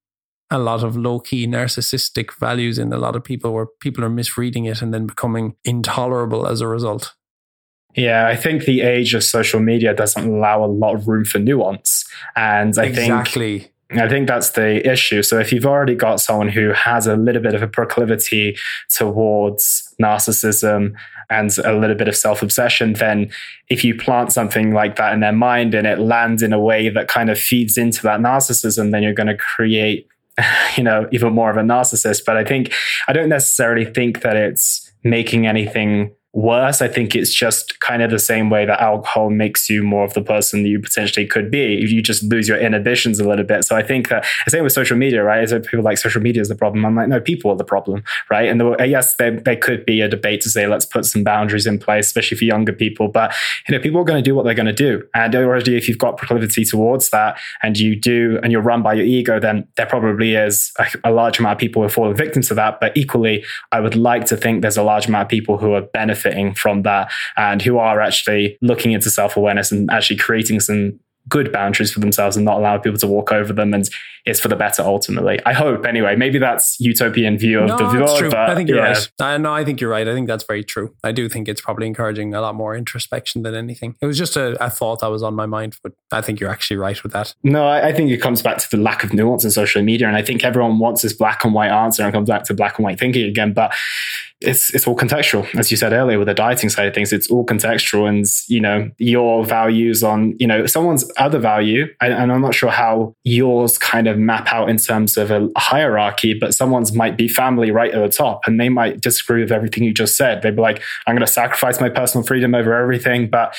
a lot of low key narcissistic values in a lot of people where people are misreading it and then becoming intolerable as a result. Yeah, I think the age of social media doesn't allow a lot of room for nuance. And I exactly. think I think that's the issue. So if you've already got someone who has a little bit of a proclivity towards narcissism and a little bit of self obsession, then if you plant something like that in their mind and it lands in a way that kind of feeds into that narcissism, then you're going to create, you know, even more of a narcissist. But I think, I don't necessarily think that it's making anything worse. I think it's just kind of the same way that alcohol makes you more of the person that you potentially could be. If you just lose your inhibitions a little bit. So I think that the same with social media, right? Is people like social media is the problem? I'm like, no, people are the problem, right? And the, yes, there, there could be a debate to say, let's put some boundaries in place, especially for younger people. But, you know, people are going to do what they're going to do. And already, if you've got proclivity towards that and you do, and you're run by your ego, then there probably is a, a large amount of people who falling victim to that. But equally, I would like to think there's a large amount of people who are benefiting benefiting from that and who are actually looking into self awareness and actually creating some good boundaries for themselves and not allow people to walk over them and it's for the better ultimately. I hope anyway maybe that's utopian view of no, the world true. but i think you're yeah. right. I, no i think you're right. I think that's very true. I do think it's probably encouraging a lot more introspection than anything. It was just a, a thought that was on my mind but i think you're actually right with that. No I, I think it comes back to the lack of nuance in social media and i think everyone wants this black and white answer and comes back to black and white thinking again but it's it's all contextual, as you said earlier with the dieting side of things. It's all contextual, and you know your values on you know someone's other value, and, and I'm not sure how yours kind of map out in terms of a hierarchy, but someone's might be family right at the top, and they might disagree with everything you just said. They'd be like, "I'm going to sacrifice my personal freedom over everything," but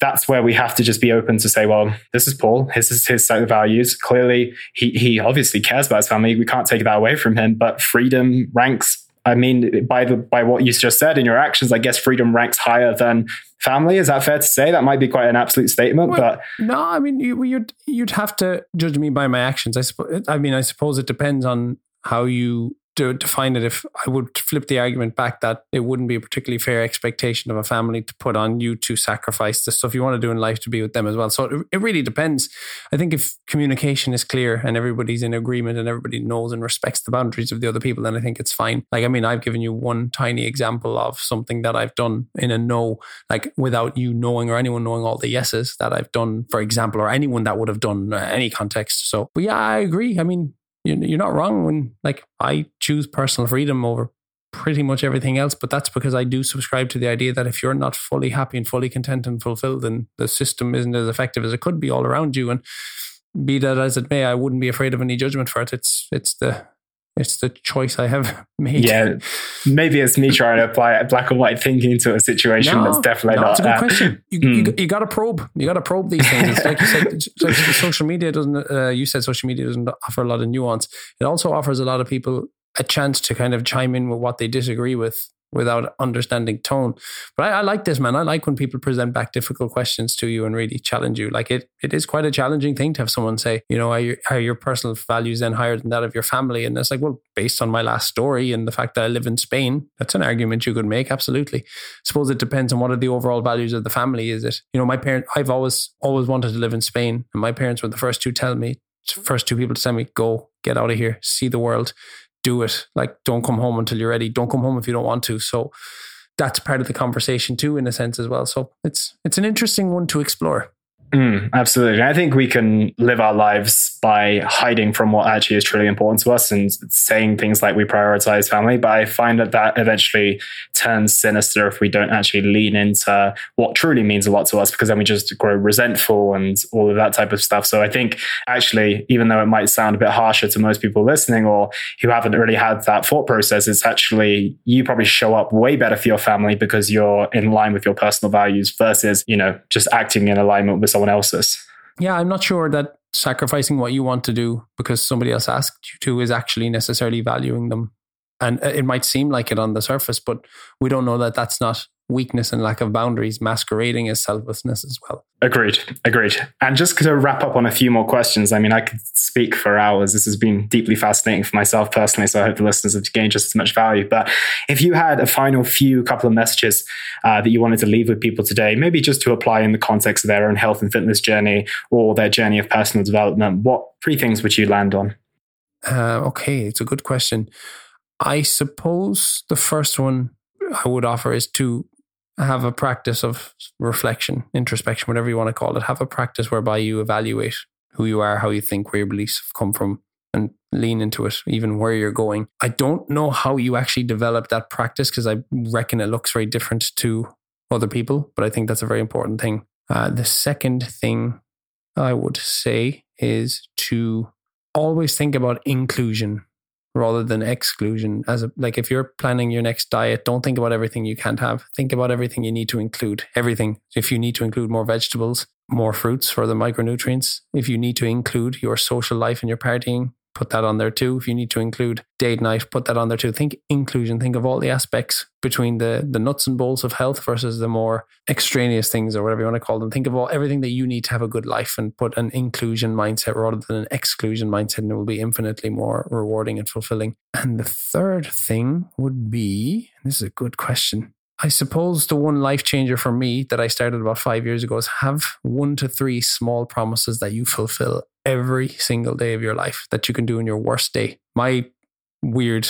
that's where we have to just be open to say, "Well, this is Paul. This is his set of values. Clearly, he he obviously cares about his family. We can't take that away from him, but freedom ranks." I mean, by the by what you just said in your actions, I guess freedom ranks higher than family. Is that fair to say? That might be quite an absolute statement, well, but no, I mean, you, you'd you'd have to judge me by my actions. I suppose. I mean, I suppose it depends on how you to define it if I would flip the argument back that it wouldn't be a particularly fair expectation of a family to put on you to sacrifice the stuff you want to do in life to be with them as well. So it, it really depends. I think if communication is clear and everybody's in agreement and everybody knows and respects the boundaries of the other people, then I think it's fine. Like, I mean, I've given you one tiny example of something that I've done in a no, like without you knowing or anyone knowing all the yeses that I've done, for example, or anyone that would have done uh, any context. So, but yeah, I agree. I mean, you're not wrong when like I choose personal freedom over pretty much everything else. But that's because I do subscribe to the idea that if you're not fully happy and fully content and fulfilled, then the system isn't as effective as it could be all around you. And be that as it may, I wouldn't be afraid of any judgment for it. It's it's the it's the choice I have made. Yeah, maybe it's me trying to apply a black and white thinking to a situation no, that's definitely no, not. That's a good uh, question. You, mm. you, you got to probe. You got to probe these things. It's like you said, like social media doesn't. Uh, you said social media doesn't offer a lot of nuance. It also offers a lot of people a chance to kind of chime in with what they disagree with without understanding tone. But I, I, like this, man. I like when people present back difficult questions to you and really challenge you. Like it, it is quite a challenging thing to have someone say, you know, are your, are your personal values then higher than that of your family? And it's like, well, based on my last story and the fact that I live in Spain, that's an argument you could make. Absolutely. Suppose it depends on what are the overall values of the family. Is it, you know, my parent, I've always, always wanted to live in Spain. And my parents were the first to tell me, first two people to tell me, go, get out of here, see the world do it. Like, don't come home until you're ready. Don't come home if you don't want to. So that's part of the conversation too, in a sense as well. So it's it's an interesting one to explore. Mm, absolutely. I think we can live our lives by hiding from what actually is truly important to us and saying things like we prioritize family. But I find that that eventually turns sinister if we don't actually lean into what truly means a lot to us, because then we just grow resentful and all of that type of stuff. So I think actually, even though it might sound a bit harsher to most people listening or who haven't really had that thought process, it's actually you probably show up way better for your family because you're in line with your personal values versus, you know, just acting in alignment with someone else's. Yeah, I'm not sure that sacrificing what you want to do because somebody else asked you to is actually necessarily valuing them And uh, it might seem like it on the surface, but we don't know that that's not weakness and lack of boundaries masquerading as selflessness as well. Agreed. Agreed. And just to wrap up on a few more questions, I mean, I could speak for hours. This has been deeply fascinating for myself personally. So I hope the listeners have gained just as much value. But if you had a final few couple of messages uh, that you wanted to leave with people today, maybe just to apply in the context of their own health and fitness journey or their journey of personal development, what three things would you land on? Uh, okay, it's a good question. I suppose the first one I would offer is to have a practice of reflection, introspection, whatever you want to call it. Have a practice whereby you evaluate who you are, how you think, where your beliefs have come from, and lean into it, even where you're going. I don't know how you actually develop that practice because I reckon it looks very different to other people, but I think that's a very important thing. Uh, the second thing I would say is to always think about inclusion rather than exclusion. As a, like if you're planning your next diet don't think about everything you can't have. Think about everything you need to include. Everything. If you need to include more vegetables more fruits for the micronutrients if you need to include your social life and your partying put that on there too. If you need to include date night, put that on there too. Think inclusion, think of all the aspects between the, the nuts and bolts of health versus the more extraneous things or whatever you want to call them. Think of all everything that you need to have a good life and put an inclusion mindset rather than an exclusion mindset, and it will be infinitely more rewarding and fulfilling. And the third thing would be, this is a good question. I suppose the one life changer for me that I started about five years ago is have one to three small promises that you fulfill every single day of your life that you can do in your worst day. My weird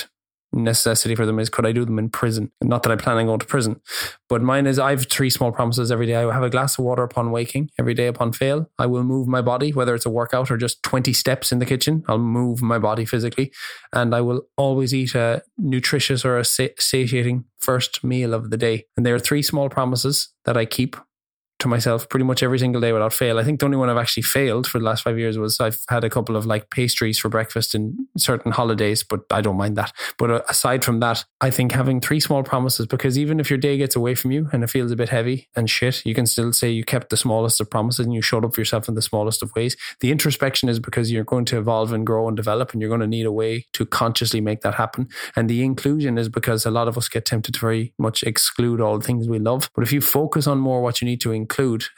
necessity for them is could I do them in prison? Not that I plan on going to prison, but mine is I have three small promises every day. I have a glass of water upon waking, every day upon fail. I will move my body, whether it's a workout or just 20 steps in the kitchen. I'll move my body physically. And I will always eat a nutritious or a satiating first meal of the day. And there are three small promises that I keep to myself pretty much every single day without fail. I think the only one I've actually failed for the last five years was I've had a couple of like pastries for breakfast in certain holidays, but I don't mind that. But uh, aside from that, I think having three small promises, because even if your day gets away from you and it feels a bit heavy and shit, you can still say you kept the smallest of promises and you showed up for yourself in the smallest of ways. The introspection is because you're going to evolve and grow and develop and you're going to need a way to consciously make that happen. And the inclusion is because a lot of us get tempted to very much exclude all things we love. But if you focus on more what you need to include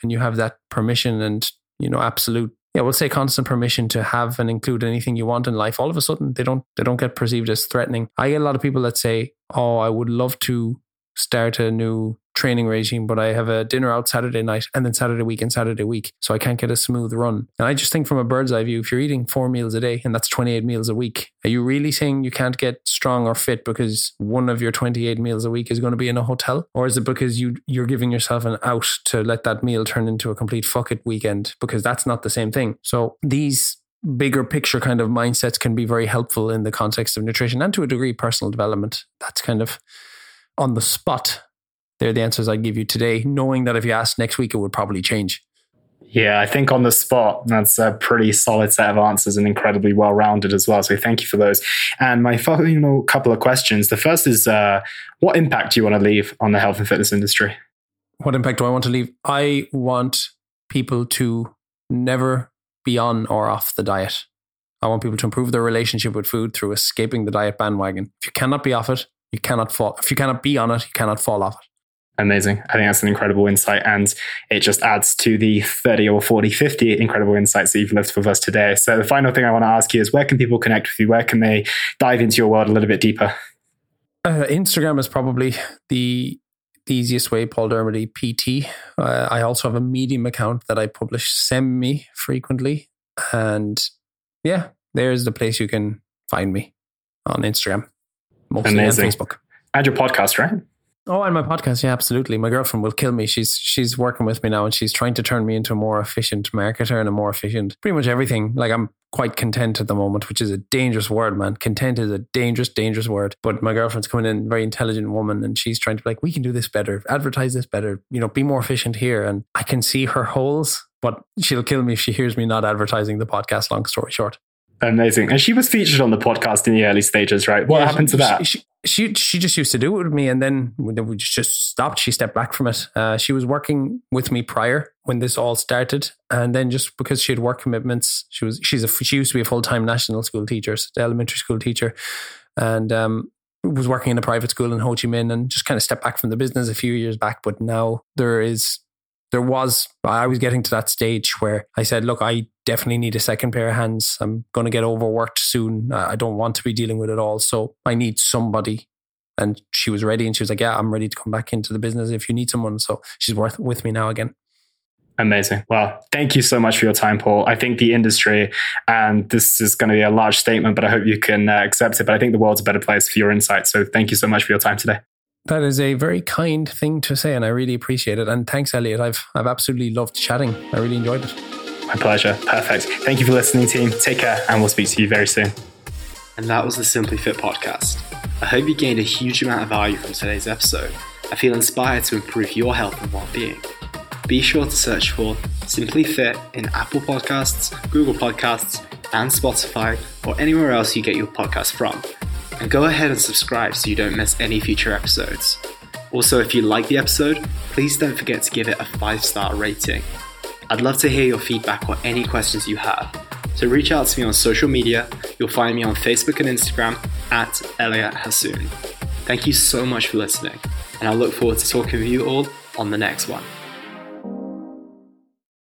and you have that permission and you know absolute yeah we'll say constant permission to have and include anything you want in life all of a sudden they don't they don't get perceived as threatening. I get a lot of people that say oh i would love to start a new training regime, but I have a dinner out Saturday night and then Saturday week and Saturday week. So I can't get a smooth run. And I just think from a bird's eye view, if you're eating four meals a day and that's 28 meals a week, are you really saying you can't get strong or fit because one of your 28 meals a week is going to be in a hotel? Or is it because you, you're giving yourself an out to let that meal turn into a complete fuck it weekend? Because that's not the same thing. So these bigger picture kind of mindsets can be very helpful in the context of nutrition and to a degree personal development. That's kind of on the spot they're the answers I'd give you today, knowing that if you ask next week, it would probably change. Yeah, I think on the spot, that's a pretty solid set of answers and incredibly well rounded as well. So thank you for those. And my final couple of questions. The first is uh, what impact do you want to leave on the health and fitness industry? What impact do I want to leave? I want people to never be on or off the diet. I want people to improve their relationship with food through escaping the diet bandwagon. If you cannot be off it, you cannot fall. If you cannot be on it, you cannot fall off it. Amazing. I think that's an incredible insight. And it just adds to the 30 or 40, 50 incredible insights that you've left with us today. So the final thing I want to ask you is where can people connect with you? Where can they dive into your world a little bit deeper? Uh, Instagram is probably the, the easiest way, Paul Dermody PT. Uh, I also have a Medium account that I publish semi frequently. And yeah, there's the place you can find me on Instagram, mostly Amazing. on Facebook. And your podcast, right? Oh, and my podcast, yeah, absolutely. My girlfriend will kill me. She's she's working with me now, and she's trying to turn me into a more efficient marketer and a more efficient, pretty much everything. Like I'm quite content at the moment, which is a dangerous word, man. Content is a dangerous, dangerous word. But my girlfriend's coming in, very intelligent woman, and she's trying to be like, we can do this better, advertise this better, you know, be more efficient here. And I can see her holes, but she'll kill me if she hears me not advertising the podcast. Long story short. Amazing. And she was featured on the podcast in the early stages, right? What yeah, happened to that? She, she, she just used to do it with me, and then we just stopped. She stepped back from it. Uh, she was working with me prior when this all started, and then just because she had work commitments, she was she's a she used to be a full time national school teacher, elementary school teacher, and um, was working in a private school in Ho Chi Minh and just kind of stepped back from the business a few years back. But now there is, there was, I was getting to that stage where I said, look, I definitely need a second pair of hands. I'm going to get overworked soon. I don't want to be dealing with it all. So I need somebody. And she was ready and she was like, yeah, I'm ready to come back into the business if you need someone. So she's worth with me now again. Amazing. Well, thank you so much for your time, Paul. I think the industry, and this is going to be a large statement, but I hope you can uh, accept it. But I think the world's a better place for your insight. So thank you so much for your time today. That is a very kind thing to say, and I really appreciate it. And thanks, Elliot. I've I've absolutely loved chatting. I really enjoyed it. My pleasure. Perfect. Thank you for listening, team. Take care, and we'll speak to you very soon. And that was the Simply Fit podcast. I hope you gained a huge amount of value from today's episode. I feel inspired to improve your health and well-being be sure to search for Simply Fit in Apple Podcasts, Google Podcasts, and Spotify, or anywhere else you get your podcast from. And go ahead and subscribe so you don't miss any future episodes. Also, if you like the episode, please don't forget to give it a five star rating. I'd love to hear your feedback or any questions you have. So reach out to me on social media. You'll find me on Facebook and Instagram at Elliot Hasoon. Thank you so much for listening, and I look forward to talking with you all on the next one.